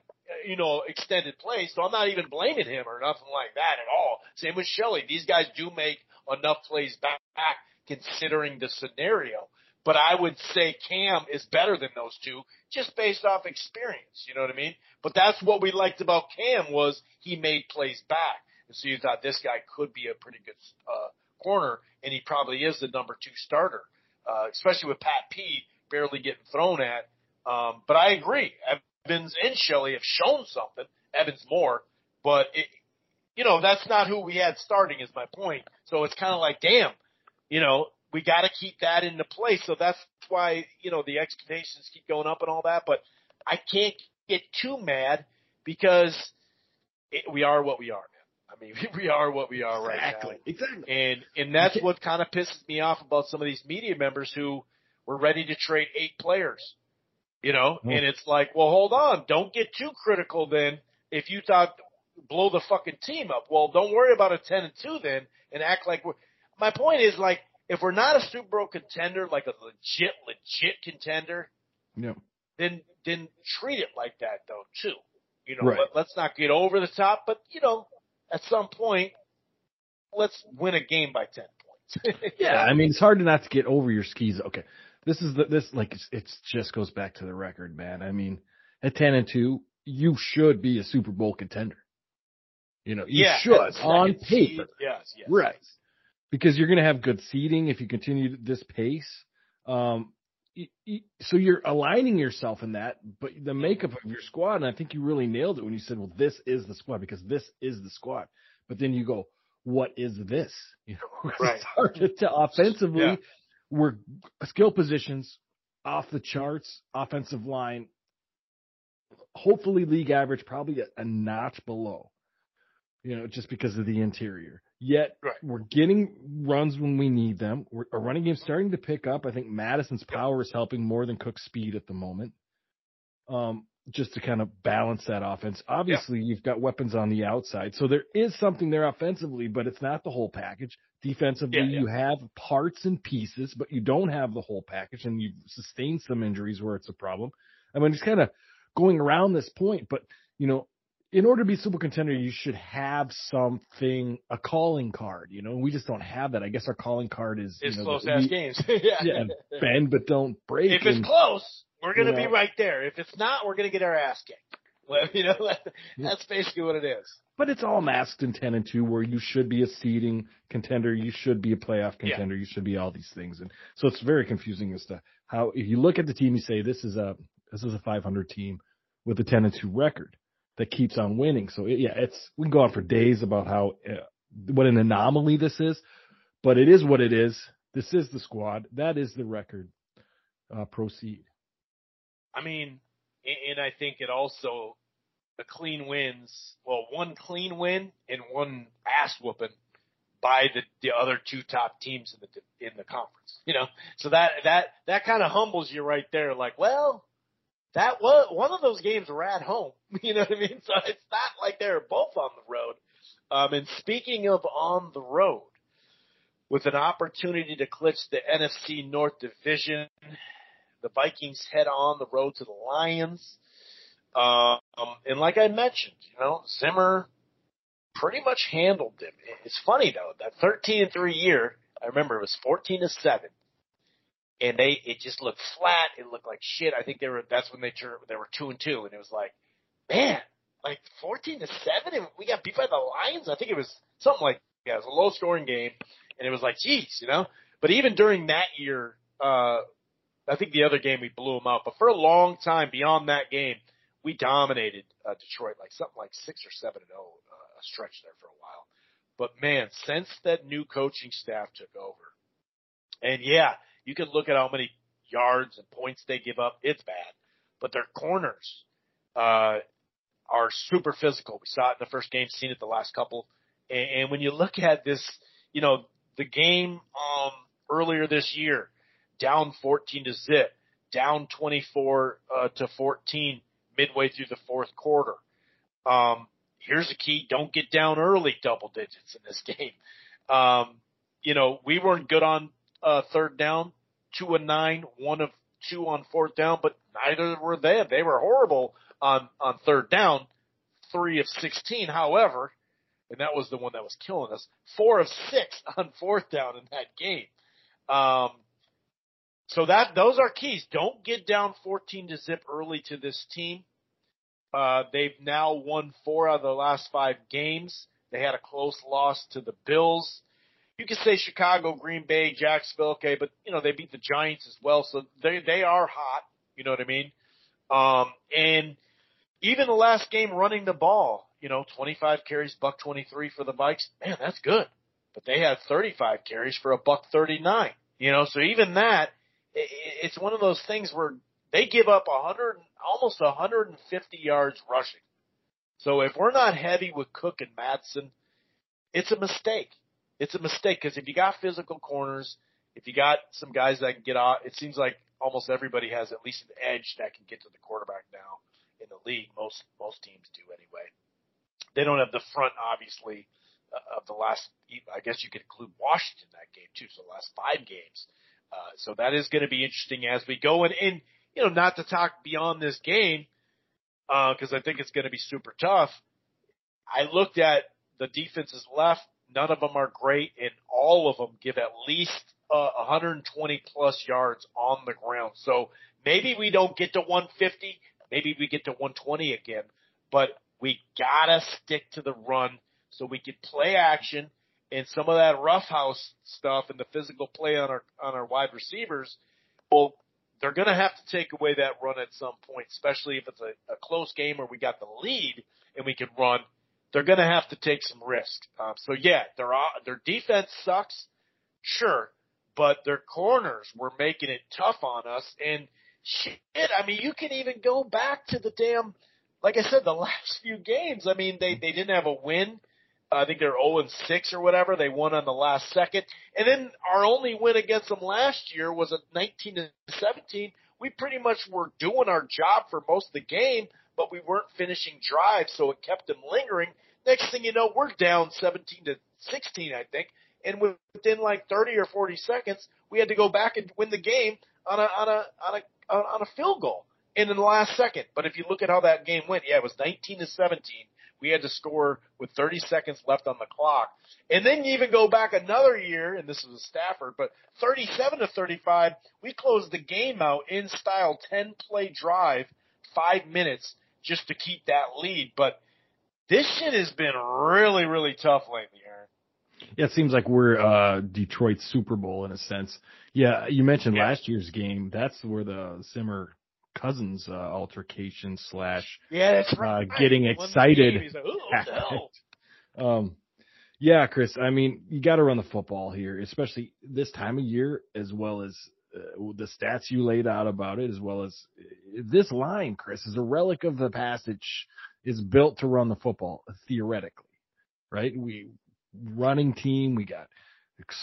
you know, extended play. So I'm not even blaming him or nothing like that at all. Same with Shelley. These guys do make enough plays back, back considering the scenario. But I would say Cam is better than those two just based off experience. You know what I mean? But that's what we liked about Cam was he made plays back. And so you thought this guy could be a pretty good uh, corner, and he probably is the number two starter, uh, especially with Pat P barely getting thrown at. Um, but I agree. Evans and Shelley have shown something. Evans more, but it, you know that's not who we had starting. Is my point. So it's kind of like, damn, you know, we got to keep that into place. So that's why you know the expectations keep going up and all that. But I can't get too mad because it, we are what we are, man. I mean, <laughs> we are what we are right now. Exactly. And and that's what kind of pisses me off about some of these media members who were ready to trade eight players. You know, Hmm. and it's like, well, hold on, don't get too critical then. If you thought blow the fucking team up, well, don't worry about a ten and two then, and act like we're. My point is like, if we're not a Super Bowl contender, like a legit, legit contender, Yeah. then then treat it like that though too. You know, Right. let, let's not get over the top, but you know, at some point, let's win a game by ten points. <laughs> Yeah, I mean, it's hard to not to get over your skis. Okay, this is the this like it's, it's just goes back to the record, man. I mean, at ten and two, you should be a Super Bowl contender. You know, you yeah, should on seed, paper, Yes, yes, right? yes. Because you're going to have good seating if you continue this pace. Um, so you're aligning yourself in that, but the makeup of your squad, and I think you really nailed it when you said, "Well, this is the squad," because this is the squad. But then you go, "What is this?" <laughs> You know, Right. started to offensively, Yeah. We're skill positions off the charts, offensive line, hopefully league average, probably a, a notch below. You know, just because of the interior. Yet Right. we're getting runs when we need them. We're, our running game's starting to pick up. I think Mattison's power is helping more than Cook's speed at the moment. Um, just to kind of balance that offense. Obviously, you've got weapons on the outside, so there is something there offensively, but it's not the whole package. Defensively, Yeah, yeah. you have parts and pieces, but you don't have the whole package, and you've sustained some injuries where it's a problem. I mean, it's kind of going around this point, but you know, in order to be super contender, you should have something, a calling card. You know, we just don't have that. I guess our calling card is It's you know, close ass games. <laughs> yeah. Yeah, bend but don't break. if it's and- close, we're gonna you be right there. If it's not, we're gonna get our ass kicked. <laughs> Well, you know, that's basically what it is. but it's all masked in 10 and 2 where you should be a seeding contender, you should be a playoff Yeah. contender, you should be all these things. And so it's very confusing as to how if you look at the team you say this is a this is a 500 team with a 10 and 2 record that keeps on winning. So it, yeah, it's we can go on for days about how uh, what an anomaly this is, but it is what it is. This is the squad. That is the record. Uh, proceed. I mean, and I think it also the clean wins. Well, one clean win and one ass whooping by the the other two top teams in the in the conference. You know, so that that that kind of humbles you right there. Like, well, that was one of those games were at home. <laughs> You know what I mean? So it's not like they're both on the road. Um, and speaking of on the road, with an opportunity to clinch the NFC North Division, the Vikings head on the road to the Lions. Um, and like I mentioned, you know, Zimmer pretty much handled them. It's funny though, that 13 and 3 year, I remember it was 14 to 7. And they, it just looked flat. It looked like shit. I think they were, that's when they turned, they were 2 and 2 and it was like, man, like 14 to 7 and we got beat by the Lions. I think it was something like, yeah, it was a low scoring game and it was like, geez, you know, but even during that year, uh, I think the other game we blew them out, but for a long time beyond that game, we dominated uh, Detroit like something like six or seven and zero uh, a stretch there for a while. But man, since that new coaching staff took over, and yeah, you can look at how many yards and points they give up. It's bad, but their corners uh, are super physical. We saw it in the first game, seen it the last couple. And, and when you look at this, you know, the game um, earlier this year, down 14 to zip, down 24 uh, to 14 midway through the fourth quarter. Um, here's the key: don't get down early, double digits in this <laughs> game. Um, you know, we weren't good on uh, third down, two and nine, one of two on fourth down, but neither were they. They were horrible on on third down, three of sixteen. However, and that was the one that was killing us. Four of six <laughs> on fourth down in that game. Um, so that those are keys. Don't get down 14 to zip early to this team. Uh, they've now won four out of the last five games. They had a close loss to the Bills. You could say Chicago, Green Bay, Jacksonville, okay, but you know they beat the Giants as well, so they they are hot. You know what I mean? Um, and even the last game running the ball, you know, 25 carries, buck 23 for the Vikes. Man, that's good. But they had 35 carries for a buck 39. You know, so even that, it's one of those things where they give up 100, almost 150 yards rushing. So if we're not heavy with Cook and Mattison, it's a mistake. It's a mistake because if you got physical corners, if you got some guys that can get out, it seems like almost everybody has at least an edge that can get to the quarterback now in the league. Most most teams do anyway. They don't have the front, obviously, uh, of the last. I guess you could include Washington that game too. So the last five games. Uh, so that is going to be interesting as we go. And, and you know, not to talk beyond this game, because uh, I think it's going to be super tough. I looked at the defenses left. None of them are great, and all of them give at least uh, 120 plus yards on the ground. So maybe we don't get to 150. Maybe we get to 120 again, but we gotta stick to the run so we can play action and some of that roughhouse stuff and the physical play on our on our wide receivers. Well, they're going to have to take away that run at some point, especially if it's a, a close game or we got the lead and we can run. They're going to have to take some risk. Um, so yeah, their their defense sucks, sure, but their corners were making it tough on us. And shit, I mean, you can even go back to the damn, like I said, the <laughs> last few games. I mean, they they didn't have a win. I think they're 0 and 6 or whatever. They won on the last second. And then our only win against them last year was a 19 to 17. We pretty much were doing our job for most of the game, but we weren't finishing drives, so it kept them lingering. Next thing you know, we're down 17 to 16, I think. And within like 30 or 40 seconds, we had to go back and win the game on a, on a, on a, on a field goal in the last second. But if you look at how that game went, yeah, it was 19 to 17 we had to score with 30 seconds left on the clock. And then you even go back another year, and this was Stafford, but 37 to 35, we closed the game out in style 10 play drive, five minutes just to keep that lead. But this shit has been really, really tough lately, Aaron. Yeah, it seems like we're uh Detroit Super Bowl in a sense. Yeah, you mentioned yeah. last year's game. That's where the Zimmer Cousins uh, altercation slash yeah, that's right. Uh, getting excited. Like, um, yeah, Chris. I mean, you got to run the football here, especially this time of year, as well as uh, the stats you laid out about it, as well as uh, this line, Chris, is a relic of the passage. Is built to run the football theoretically, right? We running team. We got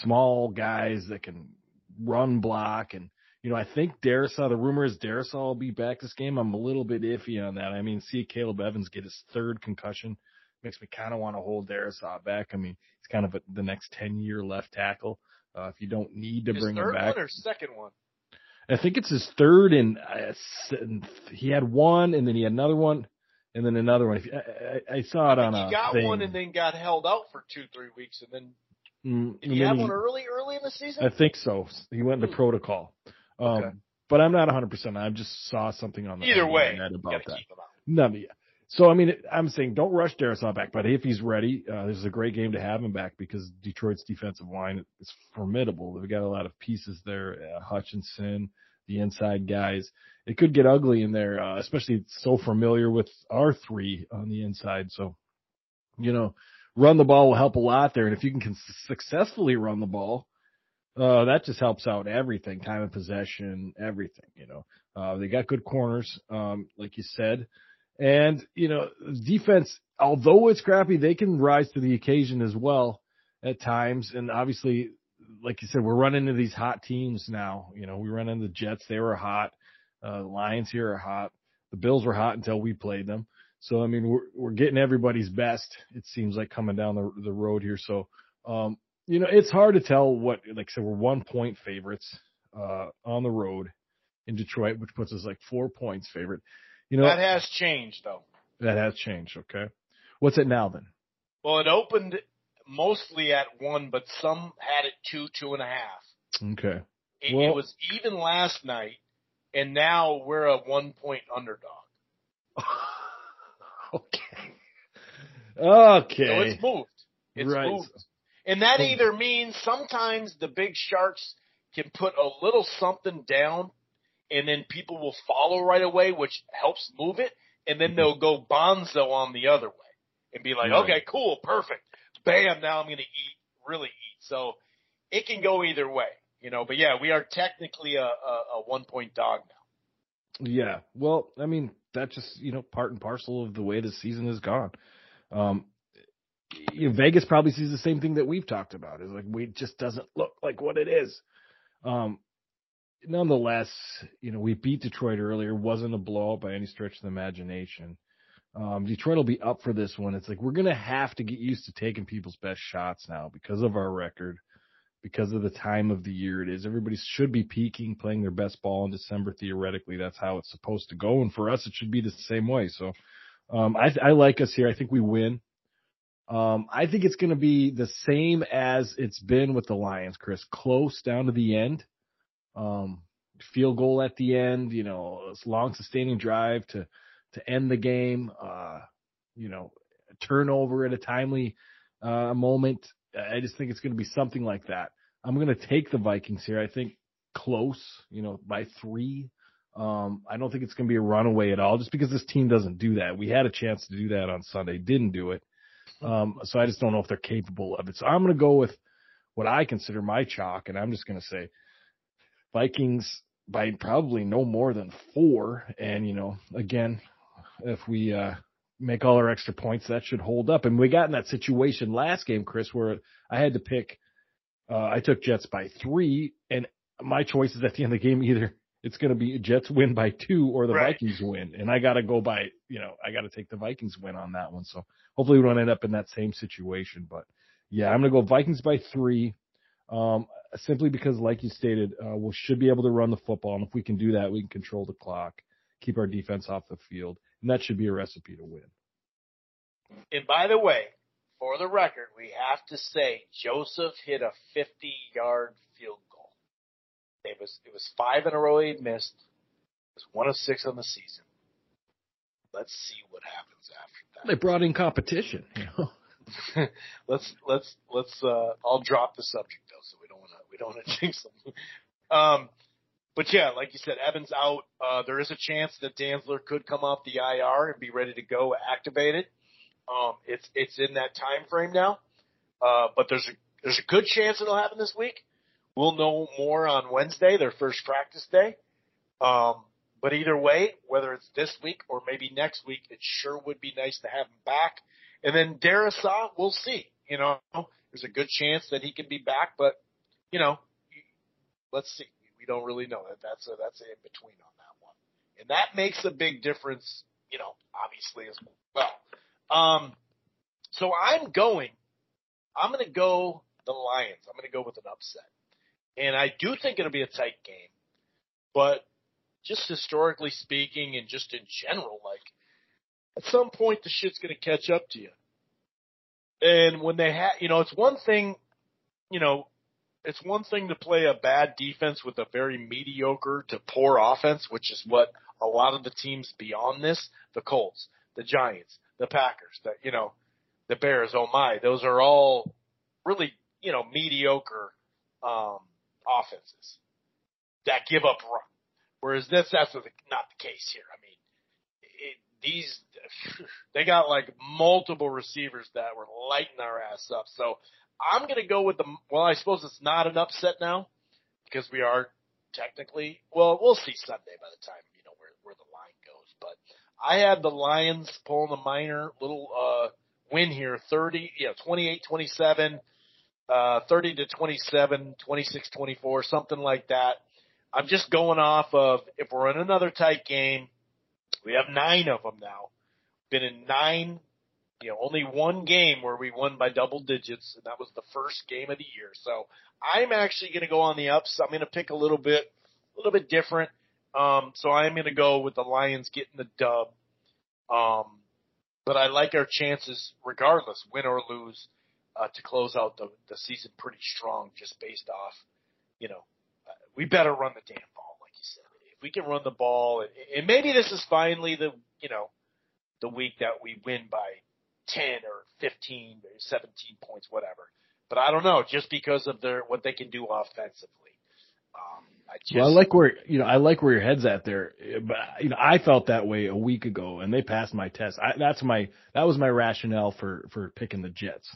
small guys that can run block and You know, I think Darrisaw, the rumor is Darrisaw will be back this game. I'm a little bit iffy on that. I mean, see Caleb Evans get his third concussion makes me kind of want to hold Darrisaw back. I mean, he's kind of a, the next 10 year left tackle. Uh, if you don't need to his bring him back. one or second one? I think it's his third, and uh, he had one, and then he had another one, and then another one. I, I, I saw it I on think a he got thing. one and then got held out for two, three weeks, and then Mm, did and he then have he- one early, early in the season? I think so. He went into Hmm. protocol. Um, Okay. But I'm not 100%. I just saw something on the Either way, about that. keep him out. No, yeah. So I mean, I'm saying don't rush Darrisaw back, but if he's ready, uh, this is a great game to have him back because Detroit's defensive line is formidable. They've got a lot of pieces there. Uh, Hutchinson, the inside guys. It could get ugly in there, uh, especially so familiar with our three on the inside. So, you know, run the ball will help a lot there, and if you can successfully run the ball, uh, that just helps out everything, time of possession, everything, you know. Uh, they got good corners, um, like you said. And, you know, defense, although it's crappy, they can rise to the occasion as well at times. And obviously, like you said, we're running into these hot teams now. You know, we run into the Jets. They were hot. Uh, Lions here are hot. The Bills were hot until we played them. So, I mean, we're, we're getting everybody's best. It seems like coming down the, the road here. So, um, you know, it's hard to tell what, like I said, we're one point favorites, uh, on the road in Detroit, which puts us like four points favorite. You know, that has changed though. that has changed. Okay. What's it now then? Well, it opened mostly at one, but some had it two, two and a half. Okay. It, Well- it was even last night, and now we're a one point underdog. <laughs> okay. So Okay. it's moved. It's Right. moved. And that Hmm. either means sometimes the big sharks can put a little something down and then people will follow right away, which helps move it. And then they'll go bonzo on the other way and be like, Right. okay, cool, perfect. Bam, now I'm going to eat, really eat. So it can go either way, you know, but yeah, we are technically a, a, a one point dog now. Yeah. Well, I mean, that's just, you know, part and parcel of the way the season has gone. Um, you know, Vegas probably sees the same thing that we've talked about. Is like, we just doesn't look like what it is. Um, nonetheless, you know, we beat Detroit earlier. Wasn't a blowout by any stretch of the imagination. Um, Detroit will be up for this one. It's like we're gonna have to get used to taking people's best shots now because of our record, because of the time of the year it is. Everybody should be peaking, playing their best ball in December. Theoretically, that's how it's supposed to go, and for us, it should be the same way. So, um, I, I like us here. I think we win. Um, I think it's going to be the same as it's been with the Lions, Chris. Close down to the end. Um, field goal at the end, you know, long sustaining drive to, to end the game. Uh, you know, turnover at a timely, uh, moment. I just think it's going to be something like that. I'm going to take the Vikings here. I think close, you know, by three. Um, I don't think it's going to be a runaway at all just because this team doesn't do that. We had a chance to do that on Sunday, didn't do it. Um, so I just don't know if they're capable of it. So I'm going to go with what I consider my chalk, and I'm just going to say Vikings by probably no more than four. And, you know, again, if we, uh, make all our extra points, that should hold up. And we got in that situation last game, Chris, where I had to pick, uh, I took Jets by three and my choice is at the end of the game either it's going to be Jets win by two or the Right. Vikings win. And I got to go by, you know, I got to take the Vikings win on that one. So hopefully we don't end up in that same situation. But yeah, I'm going to go Vikings by three. Um, simply because, like you stated, uh, we should be able to run the football. And if we can do that, we can control the clock, keep our defense off the field. And that should be a recipe to win. And by the way, for the record, we have to say Joseph hit a 50 yard field goal. It was it was five in a row he missed. It was one of six on the season. Let's see what happens after that. They brought in competition, you know. <laughs> let's let's let's uh I'll drop the subject though, so we don't wanna we don't wanna <laughs> jinx them. Um but yeah, like you said, Evans out. Uh there is a chance that Dantzler could come off the IR and be ready to go activated. Um, it's it's in that time frame now, uh, but there's a there's a good chance it'll happen this week. We'll know more on Wednesday, their first practice day. Um, but either way, whether it's this week or maybe next week, it sure would be nice to have him back. And then Darrisaw, we'll see. You know, there's a good chance that he can be back, but you know, let's see. We don't really know that. That's a that's a in between on that one, and that makes a big difference. You know, obviously as well. Um, so I'm going. I'm going to go the Lions. I'm going to go with an upset, and I do think it'll be a tight game. But just historically speaking, and just in general, like at some point the shit's going to catch up to you. And when they have, you know, it's one thing, you know, it's one thing to play a bad defense with a very mediocre to poor offense, which is what a lot of the teams beyond this, the Colts, the Giants, the Packers, the you know, the Bears, oh my, those are all really, you know, mediocre um offenses that give up run. Whereas this, that's not the case here. I mean, it, these, <laughs> they got like multiple receivers that were lighting our ass up. So I'm going to go with the, well, I suppose it's not an upset now because we are technically, well, we'll see Sunday by the time, you know, where, where the line goes. But I had the Lions pulling the minor little, uh, win here, 30, you know, 28, 27, uh, 30 to 27, 26, 24, something like that. I'm just going off of if we're in another tight game, we have nine of them now. Been in nine, you know, only one game where we won by double digits, and that was the first game of the year. So I'm actually going to go on the ups. I'm going to pick a little bit, a little bit different. Um, so I'm going to go with the Lions getting the dub. Um, but I like our chances, regardless, win or lose, uh, to close out the, the season pretty strong, just based off, you know, we better run the damn ball, like you said. If we can run the ball, and maybe this is finally the you know the week that we win by ten or fifteen or seventeen points, whatever. But I don't know, just because of their what they can do offensively. Um, I just, well, I like where you know I like where your head's at there, but you know I felt that way a week ago, and they passed my test. I, that's my that was my rationale for for picking the Jets.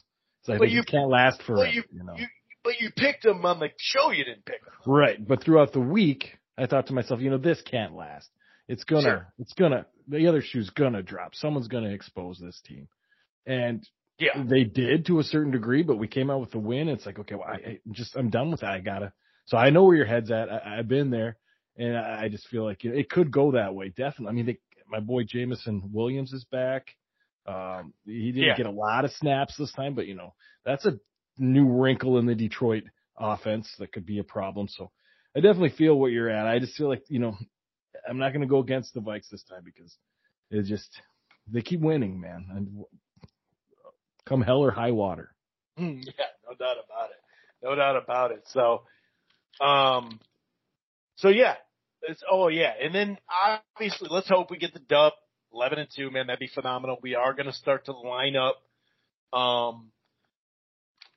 So I think you can't last forever. Well, you, you know, you, but you picked them on the show. You didn't pick them. Right, but throughout the week, I thought to myself, you know, this can't last. It's gonna, sure. it's gonna, the other shoe's gonna drop. Someone's gonna expose this team, and yeah, they did to a certain degree. But we came out with the win. It's like, okay, well, I, I just, I'm done with that. I gotta. So I know where your head's at. I, have been there, and I, I just feel like you know, it could go that way. Definitely. I mean, they, my boy Jameson Williams is back. Um, he didn't yeah. get a lot of snaps this time, but you know, that's a new wrinkle in the Detroit offense that could be a problem. So I definitely feel what you're at. I just feel like, you know, I'm not going to go against the Vikes this time because it just, they keep winning, man. And come hell or high water. <laughs> Yeah, no doubt about it. No doubt about it. So, um, so yeah, it's, oh yeah. And then obviously let's hope we get the dub 11 and 2, man. That'd be phenomenal. We are going to start to line up, um,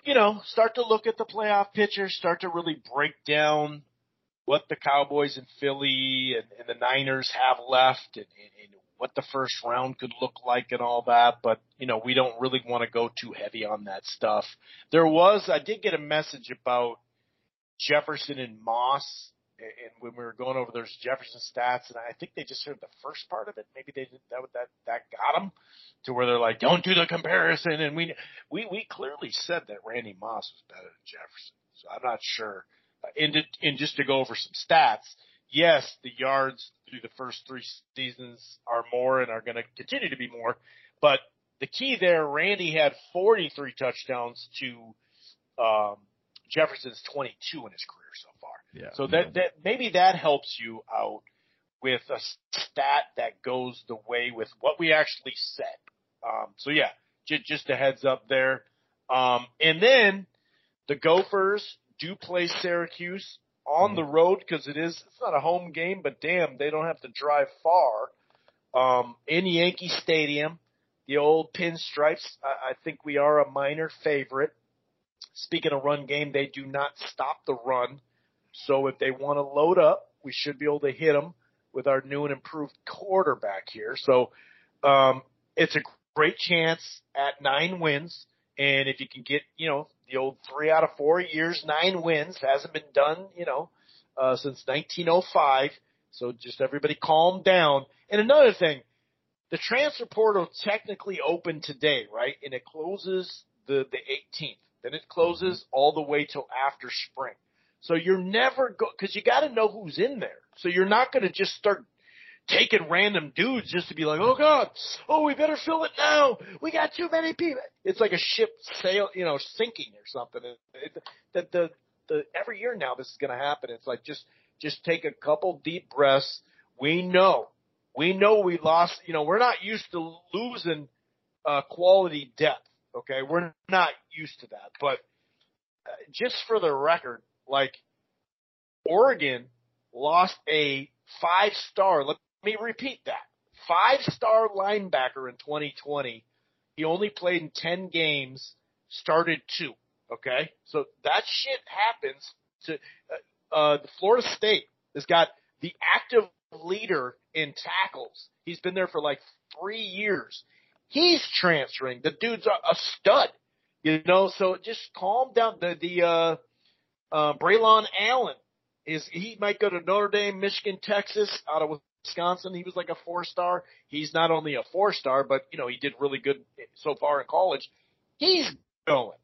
you know, start to look at the playoff picture, start to really break down what the Cowboys and Philly and, and the Niners have left and, and, and what the first round could look like and all that. But, you know, we don't really want to go too heavy on that stuff. There was, I did get a message about Jefferson and Moss and when we were going over those Jefferson stats, and I think they just heard the first part of it. Maybe they did that. That that got them to where they're like, "Don't do the comparison." And we we we clearly said that Randy Moss was better than Jefferson, so I'm not sure. Uh, and to, and just to go over some stats, yes, the yards through the first three seasons are more and are going to continue to be more, but the key there, Randy had 43 touchdowns to um, Jefferson's 22 in his career so. Yeah. So that that maybe that helps you out with a stat that goes the way with what we actually said. Um, so yeah, j- just a heads up there. Um, and then the Gophers do play Syracuse on the road because it is it's not a home game, but damn, they don't have to drive far. Um, in Yankee Stadium, the old pinstripes. I, I think we are a minor favorite. Speaking of run game, they do not stop the run. So if they want to load up, we should be able to hit them with our new and improved quarterback here. So um, it's a great chance at nine wins. And if you can get, you know, the old three out of four years, nine wins hasn't been done, you know, uh, since 1905. So just everybody calm down. And another thing, the transfer portal technically opened today, right? And it closes the, the 18th. Then it closes all the way till after spring. So you're never go because you got to know who's in there. So you're not going to just start taking random dudes just to be like, oh god, oh we better fill it now. We got too many people. It's like a ship sail, you know, sinking or something. It, the, the the every year now this is going to happen. It's like just just take a couple deep breaths. We know, we know we lost. You know, we're not used to losing uh, quality depth. Okay, we're not used to that. But uh, just for the record, like Oregon lost a five star. Let me repeat that. Five star linebacker in 2020. He only played in 10 games, started two. Okay. So that shit happens to, uh, uh, Florida State has got the active leader in tackles. He's been there for like three years. He's transferring. The dude's a, a stud, you know, so just calm down. The, the, uh, uh, Braelon Allen is, he might go to Notre Dame, Michigan, Texas, out of Wisconsin. He was like a four star. He's not only a four star, but you know, he did really good so far in college. He's going.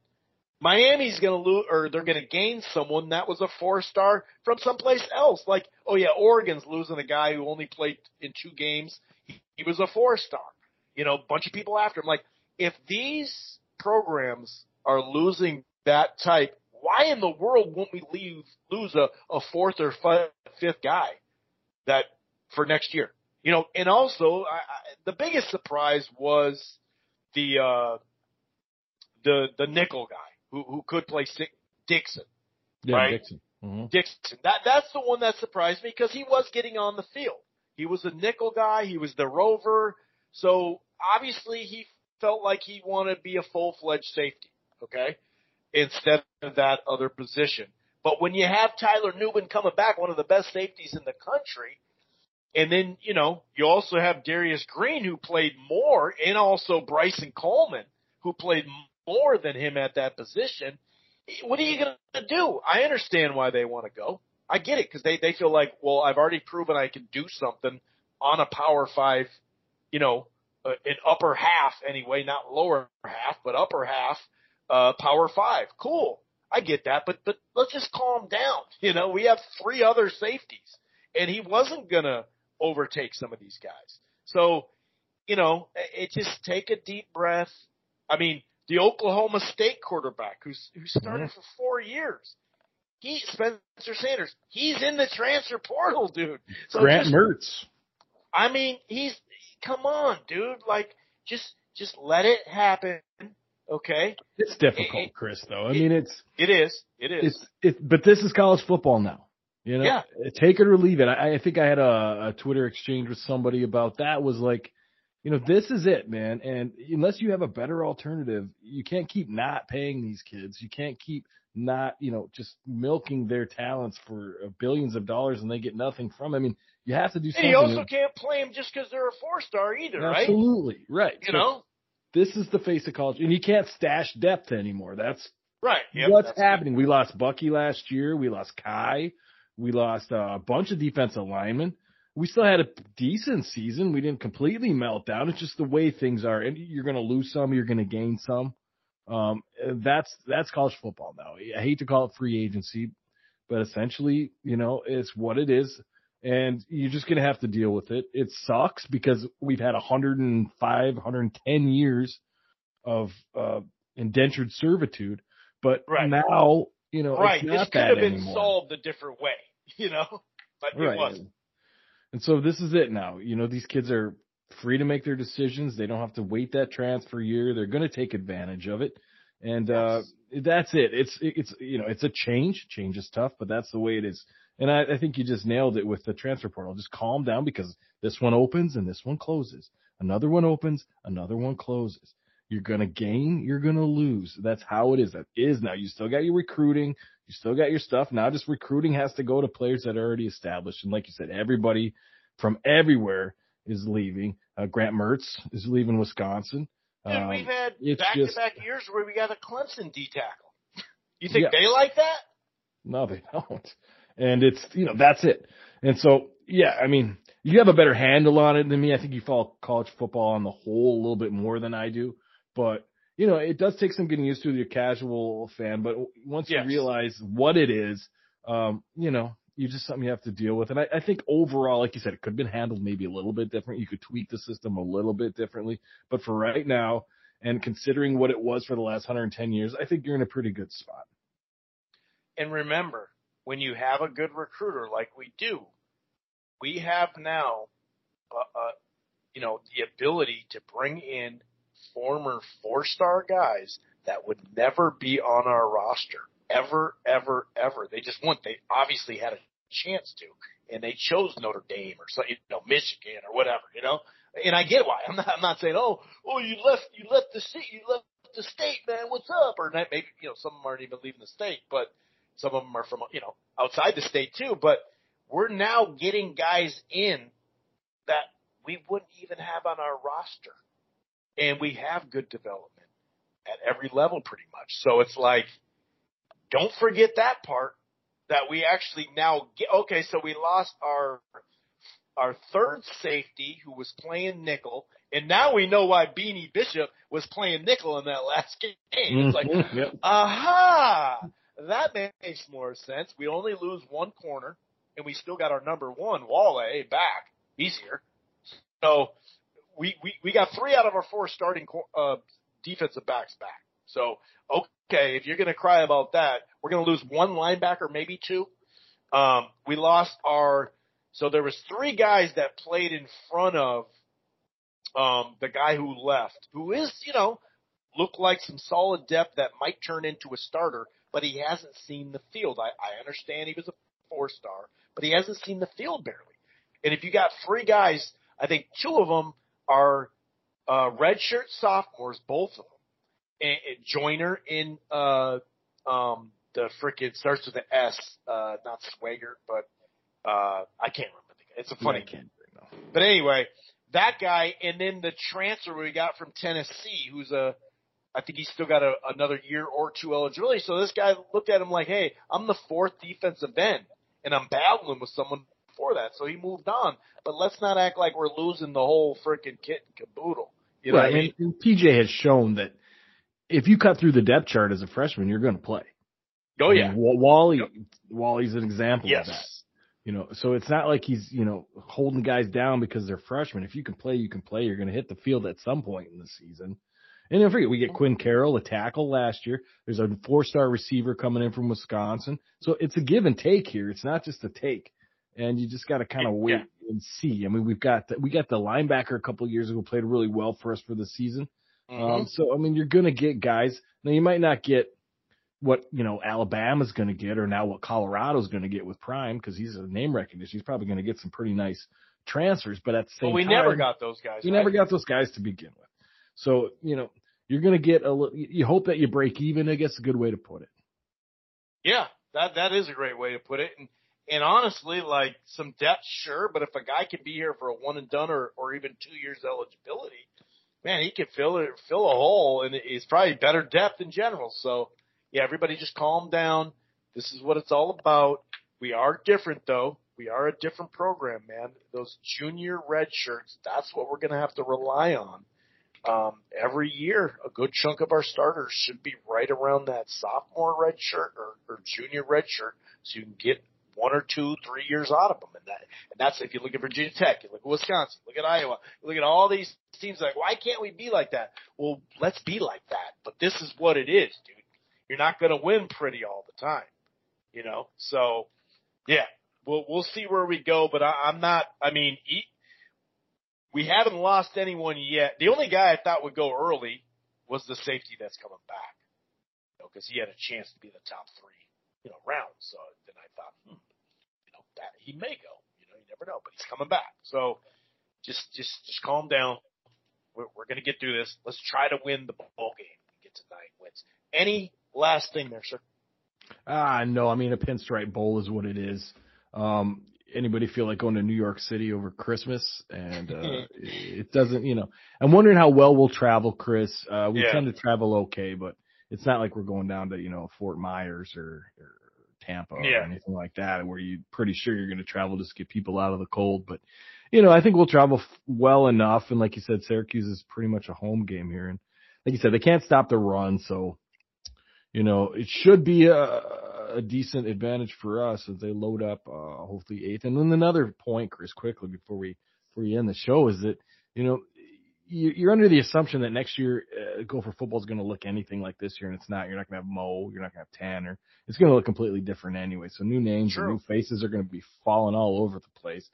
Miami's going to lose, or they're going to gain someone that was a four star from someplace else. Like, oh yeah, Oregon's losing a guy who only played in two games. He, he was a four star. You know, bunch of people after him. Like, if these programs are losing that type, why in the world won't we leave, lose a, a fourth or fifth guy that for next year? You know, and also I, I, the biggest surprise was the uh, the the nickel guy who who could play Dixon. Yeah, right? Dixon. Mm-hmm. Dixon. That that's the one that surprised me because he was getting on the field. He was a nickel guy. He was the rover. So obviously he felt like he wanted to be a full fledged safety. Okay, instead of that other position. But when you have Tyler Nubin coming back, one of the best safeties in the country, and then you know you also have Darius Green who played more, and also Bryson Coleman who played more than him at that position. What are you going to do? I understand why they want to go. I get it because they they feel like, well, I've already proven I can do something on a Power Five, you know, uh, an upper half anyway, not lower half, but upper half, uh, Power Five. Cool, I get that, but but let's just calm down. <laughs> You know, we have three other safeties, and he wasn't gonna overtake some of these guys. So, you know, it just take a deep breath. I mean, the Oklahoma State quarterback who's who started mm-hmm. for four years. He Spencer Sanders. He's in the transfer portal, <laughs> dude. So Grant just, Mertz. I mean, he's come on, dude. Like just just let it happen. Okay. It's difficult, it, Chris. Though I it, mean, it's it is it is. It's it, but this is college football now. You know, yeah. take it or leave it. I, I think I had a, a Twitter exchange with somebody about that. Was like, you know, this is it, man. And unless you have a better alternative, you can't keep not paying these kids. You can't keep not, you know, just milking their talents for billions of dollars and they get nothing from. It. I mean, you have to do something. And you also can't play them just because they're a four star either, Absolutely. right? Absolutely, right. You so know, this is the face of college, and you can't stash depth anymore. That's right. Yep, what's that's happening. Good. We lost Bucky last year. We lost Kai. We lost uh, a bunch of defensive linemen we still had a decent season. We didn't completely melt down. It's just the way things are. And you're going to lose some, you're going to gain some. Um, that's, that's college football now. I hate to call it free agency, but essentially, you know, it's what it is. And you're just going to have to deal with it. It sucks because we've had 105, 110 years of, uh, indentured servitude, but right. now, you know, right. this could have been anymore. solved a different way, <laughs> you know, but right. it wasn't. And so this is it now. You know, these kids are free to make their decisions. They don't have to wait that transfer year. They're going to take advantage of it. And, uh, that's it. It's, it's, you know, it's a change. Change is tough, but that's the way it is. And I, I think you just nailed it with the transfer portal. Just calm down because this one opens and this one closes. Another one opens, another one closes. You're going to gain, you're going to lose. That's how it is. That is now. You still got your recruiting. You still got your stuff. Now just recruiting has to go to players that are already established. And like you said, everybody from everywhere is leaving. Uh, Graham Mertz is leaving Wisconsin. Dude, um, we've had back to back years where we got a Clemson D tackle. You think yeah. they like that? No, they <laughs> don't. And it's, you know, that's it. And so, yeah, I mean, you have a better handle on it than me. I think you follow college football on the whole a little bit more than I do. But you know, it does take some getting used to your casual fan, but once yes. you realize what it is, um, you know, you just something you have to deal with. And I, I think overall, like you said, it could have been handled maybe a little bit different. You could tweak the system a little bit differently. But for right now, and considering what it was for the last 110 years, I think you're in a pretty good spot. And remember, when you have a good recruiter like we do, we have now, uh, uh, you know, the ability to bring in former four-star guys that would never be on our roster ever, ever, ever. They just went. They obviously had a chance to, and they chose Notre Dame or so, you know, Michigan or whatever, you know. And I get why. I'm not. I'm not saying, oh, oh, you left, you left the state, you left the state, man. What's up? Or maybe you know, some of them aren't even leaving the state, but some of them are from you know outside the state too. But we're now getting guys in that we wouldn't even have on our roster, and we have good development at every level pretty much. So it's like don't forget that part that we actually now get. Okay, so we lost our our third safety who was playing nickel, and now we know why Beanie Bishop was playing nickel in that last game. It's like, mm-hmm. yep. aha, that makes more sense. We only lose one corner, and we still got our number one Wale back. He's here, so we we we got three out of our four starting uh, defensive backs back. So okay, if you're going to cry about that, we're going to lose one linebacker, maybe two. Um, we lost our, so there was three guys that played in front of, um, the guy who left, who is, you know, looked like some solid depth that might turn into a starter, but he hasn't seen the field. I, I understand he was a four star, but he hasn't seen the field barely. And if you got three guys, I think two of them are, uh, redshirt sophomores, both of them and, and Joyner in uh um the frickin' starts with an S, uh not Swagger, but uh I can't remember the guy. It's a funny yeah, kid. But anyway, that guy and then the transfer we got from Tennessee who's a I think he's still got a, another year or two eligibility. So this guy looked at him like, hey, I'm the fourth defensive end and I'm battling with someone for that. So he moved on. But let's not act like we're losing the whole freaking kit and caboodle. You know right. I mean? and, PJ has shown that – if you cut through the depth chart as a freshman, you're going to play. Oh yeah, I mean, Walley, yep. Walley's an example yes. of that. You know, so it's not like he's you know holding guys down because they're freshmen. If you can play, you can play. You're going to hit the field at some point in the season. And don't forget, we get Quinn Carroll, a tackle last year. There's a four-star receiver coming in from Wisconsin. So it's a give and take here. It's not just a take. And you just got to kind of wait yeah. and see. I mean, we've got the, we got the linebacker a couple years ago played really well for us for the season. Mm-hmm. Um, so I mean, you're going to get guys. Now you might not get what you know Alabama's going to get, or now what Colorado's going to get with Prime because he's a name recognition. He's probably going to get some pretty nice transfers, but at the same well, we time, never got those guys. We right? never got those guys to begin with. So you know, you're going to get a little. You hope that you break even. I guess a good way to put it. Yeah, that that is a great way to put it. And and honestly, like some depth, sure, but if a guy can be here for a one and done or or even two years eligibility, man, he could fill it, fill a hole, and it's probably better depth in general. So, yeah, everybody just calm down. This is what it's all about. We are different, though. We are a different program, man. Those junior red shirts, that's what we're going to have to rely on. Um, every year, a good chunk of our starters should be right around that sophomore red shirt or, or junior red shirt, so you can get one or two, three years out of them. And that, and that's if you look at Virginia Tech, you look at Wisconsin, look at Iowa, look at all these teams like, why can't we be like that? Well, let's be like that. But this is what it is, dude. You're not going to win pretty all the time, you know? So yeah, we'll, we'll see where we go, but I, I'm not, I mean, he, we haven't lost anyone yet. The only guy I thought would go early was the safety that's coming back. You know, he had a chance to be the top three, you know, rounds. So then I thought, hmm, you know, that he may go. You know, you never know, but he's coming back. So just just just calm down. We're, we're going to get through this. Let's try to win the ball game and get to nine wins. Any last thing there, sir? Ah, no. I mean, a pinstripe bowl is what it is. Um, anybody feel like going to New York City over Christmas? And uh, <laughs> it doesn't, you know. I'm wondering how well we'll travel, Chris. Uh, we yeah. tend to travel okay, but it's not like we're going down to you know Fort Myers or, or Tampa yeah. or anything like that, where you're pretty sure you're going to travel just to get people out of the cold. But, you know, I think we'll travel f- well enough. And like you said, Syracuse is pretty much a home game here. And like you said, they can't stop the run. So, you know, it should be a, a decent advantage for us as they load up, uh, hopefully eighth. And then another point, Chris, quickly before we before we end the show is that you know you're under the assumption that next year uh, Gopher football is going to look anything like this year, and it's not. You're not going to have Mo, you're not going to have Tanner. It's going to look completely different anyway. So new names True. and new faces are going to be falling all over the place.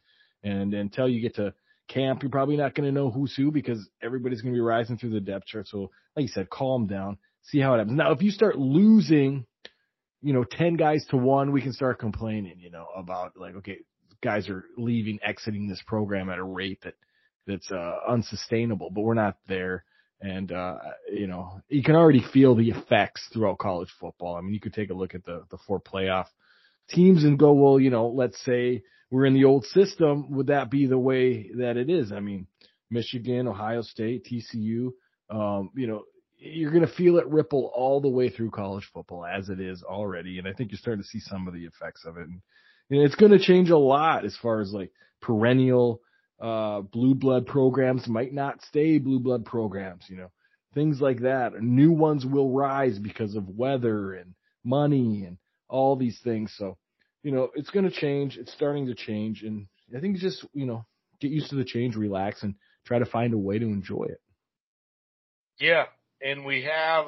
And until you get to camp, you're probably not going to know who's who because everybody's going to be rising through the depth chart. So, like you said, calm down, see how it happens. Now, if you start losing, you know, 10 guys to one, we can start complaining, you know, about like, okay, guys are leaving, exiting this program at a rate that that's uh, unsustainable, but we're not there. And, uh, you know, you can already feel the effects throughout college football. I mean, you could take a look at the, the four playoff teams and go, well, you know, let's say we're in the old system. Would that be the way that it is? I mean, Michigan, Ohio State, TCU, um, you know, you're going to feel it ripple all the way through college football as it is already. And I think you're starting to see some of the effects of it. And, it's going to change a lot as far as like perennial, uh, blue blood programs might not stay blue blood programs, you know, things like that. New ones will rise because of weather and money and all these things. So, you know, it's going to change. It's starting to change. And I think just, you know, get used to the change, relax and try to find a way to enjoy it. Yeah. And we have,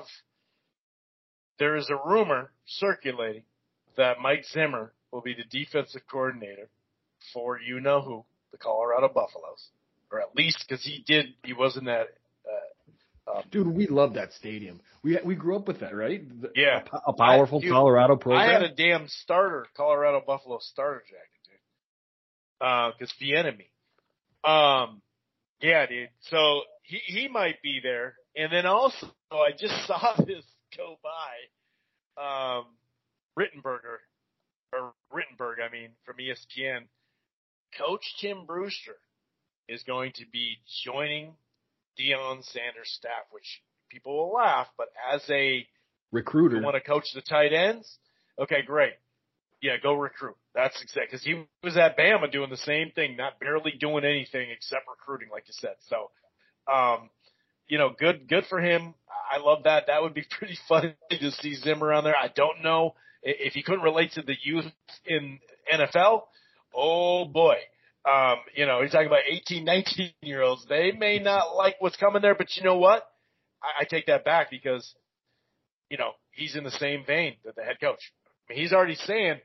there is a rumor circulating that Mike Zimmer will be the defensive coordinator for you know who the Colorado Buffaloes, or at least because he did, he was in that. Uh, um, Dude, we love that stadium. We we grew up with that, right? The, Yeah. a, a powerful I- dude, Colorado program. I had a damn starter, Colorado Buffalo starter jacket, dude. Uh, cause enemy. Um, yeah, dude. So he, he might be there. And then also, I just <laughs> saw this go by, um, Rittenberger, or Rittenberg, I mean, from ESPN. Coach Tim Brewster is going to be joining Deion Sanders' staff, which people will laugh, but as a recruiter. want to coach the tight ends? Okay, great. Yeah, go recruit. That's exact because he was at Bama doing the same thing, not barely doing anything except recruiting, like you said. So, um, you know, good, good for him. I love that. That would be <laughs> pretty funny to see Zimmer on there. I don't know if he couldn't relate to the youth in NFL. Oh boy. Um, you know, he's talking about 18, 19 year olds. They may not like what's coming there, but you know what? I, I take that back because you know, he's in the same vein that the head coach. I mean, he's already saying,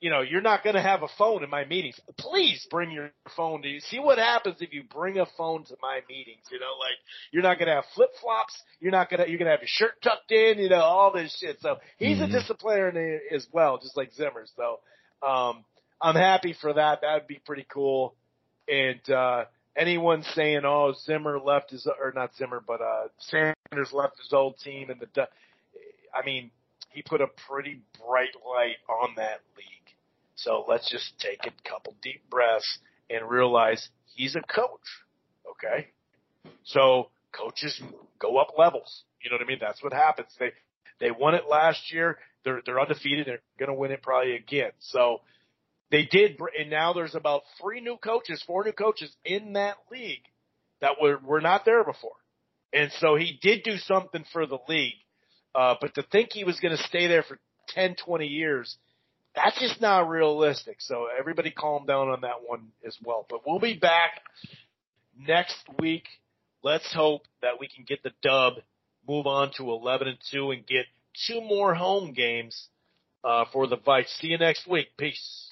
you know, you're not going to have a phone in my meetings. Please bring your phone to you. See what happens if you bring a phone to my meetings. You know, like you're not going to have flip flops. You're not going to, you're going to have your shirt tucked in, you know, all this shit. So he's Mhm. a disciplinarian as well, just like Zimmer. So, um, I'm happy for that. That would be pretty cool. And, uh, anyone saying, oh, Zimmer left his, or not Zimmer, but, uh, Sanders left his old team and the, I mean, he put a pretty bright light on that league. So let's just take a couple deep breaths and realize he's a coach. Okay. So coaches go up levels. You know what I mean? That's what happens. They, they won it last year. They're, they're undefeated. They're going to win it probably again. So they did, and now there's about three new coaches, four new coaches in that league that were, were not there before. And so he did do something for the league. Uh, but to think he was going to stay there for 10, 20 years, that's just not realistic. So everybody calm down on that one as well. But we'll be back next week. Let's hope that we can get the dub, move on to 11 and 2 and get two more home games, uh, for the Vikes. See you next week. Peace.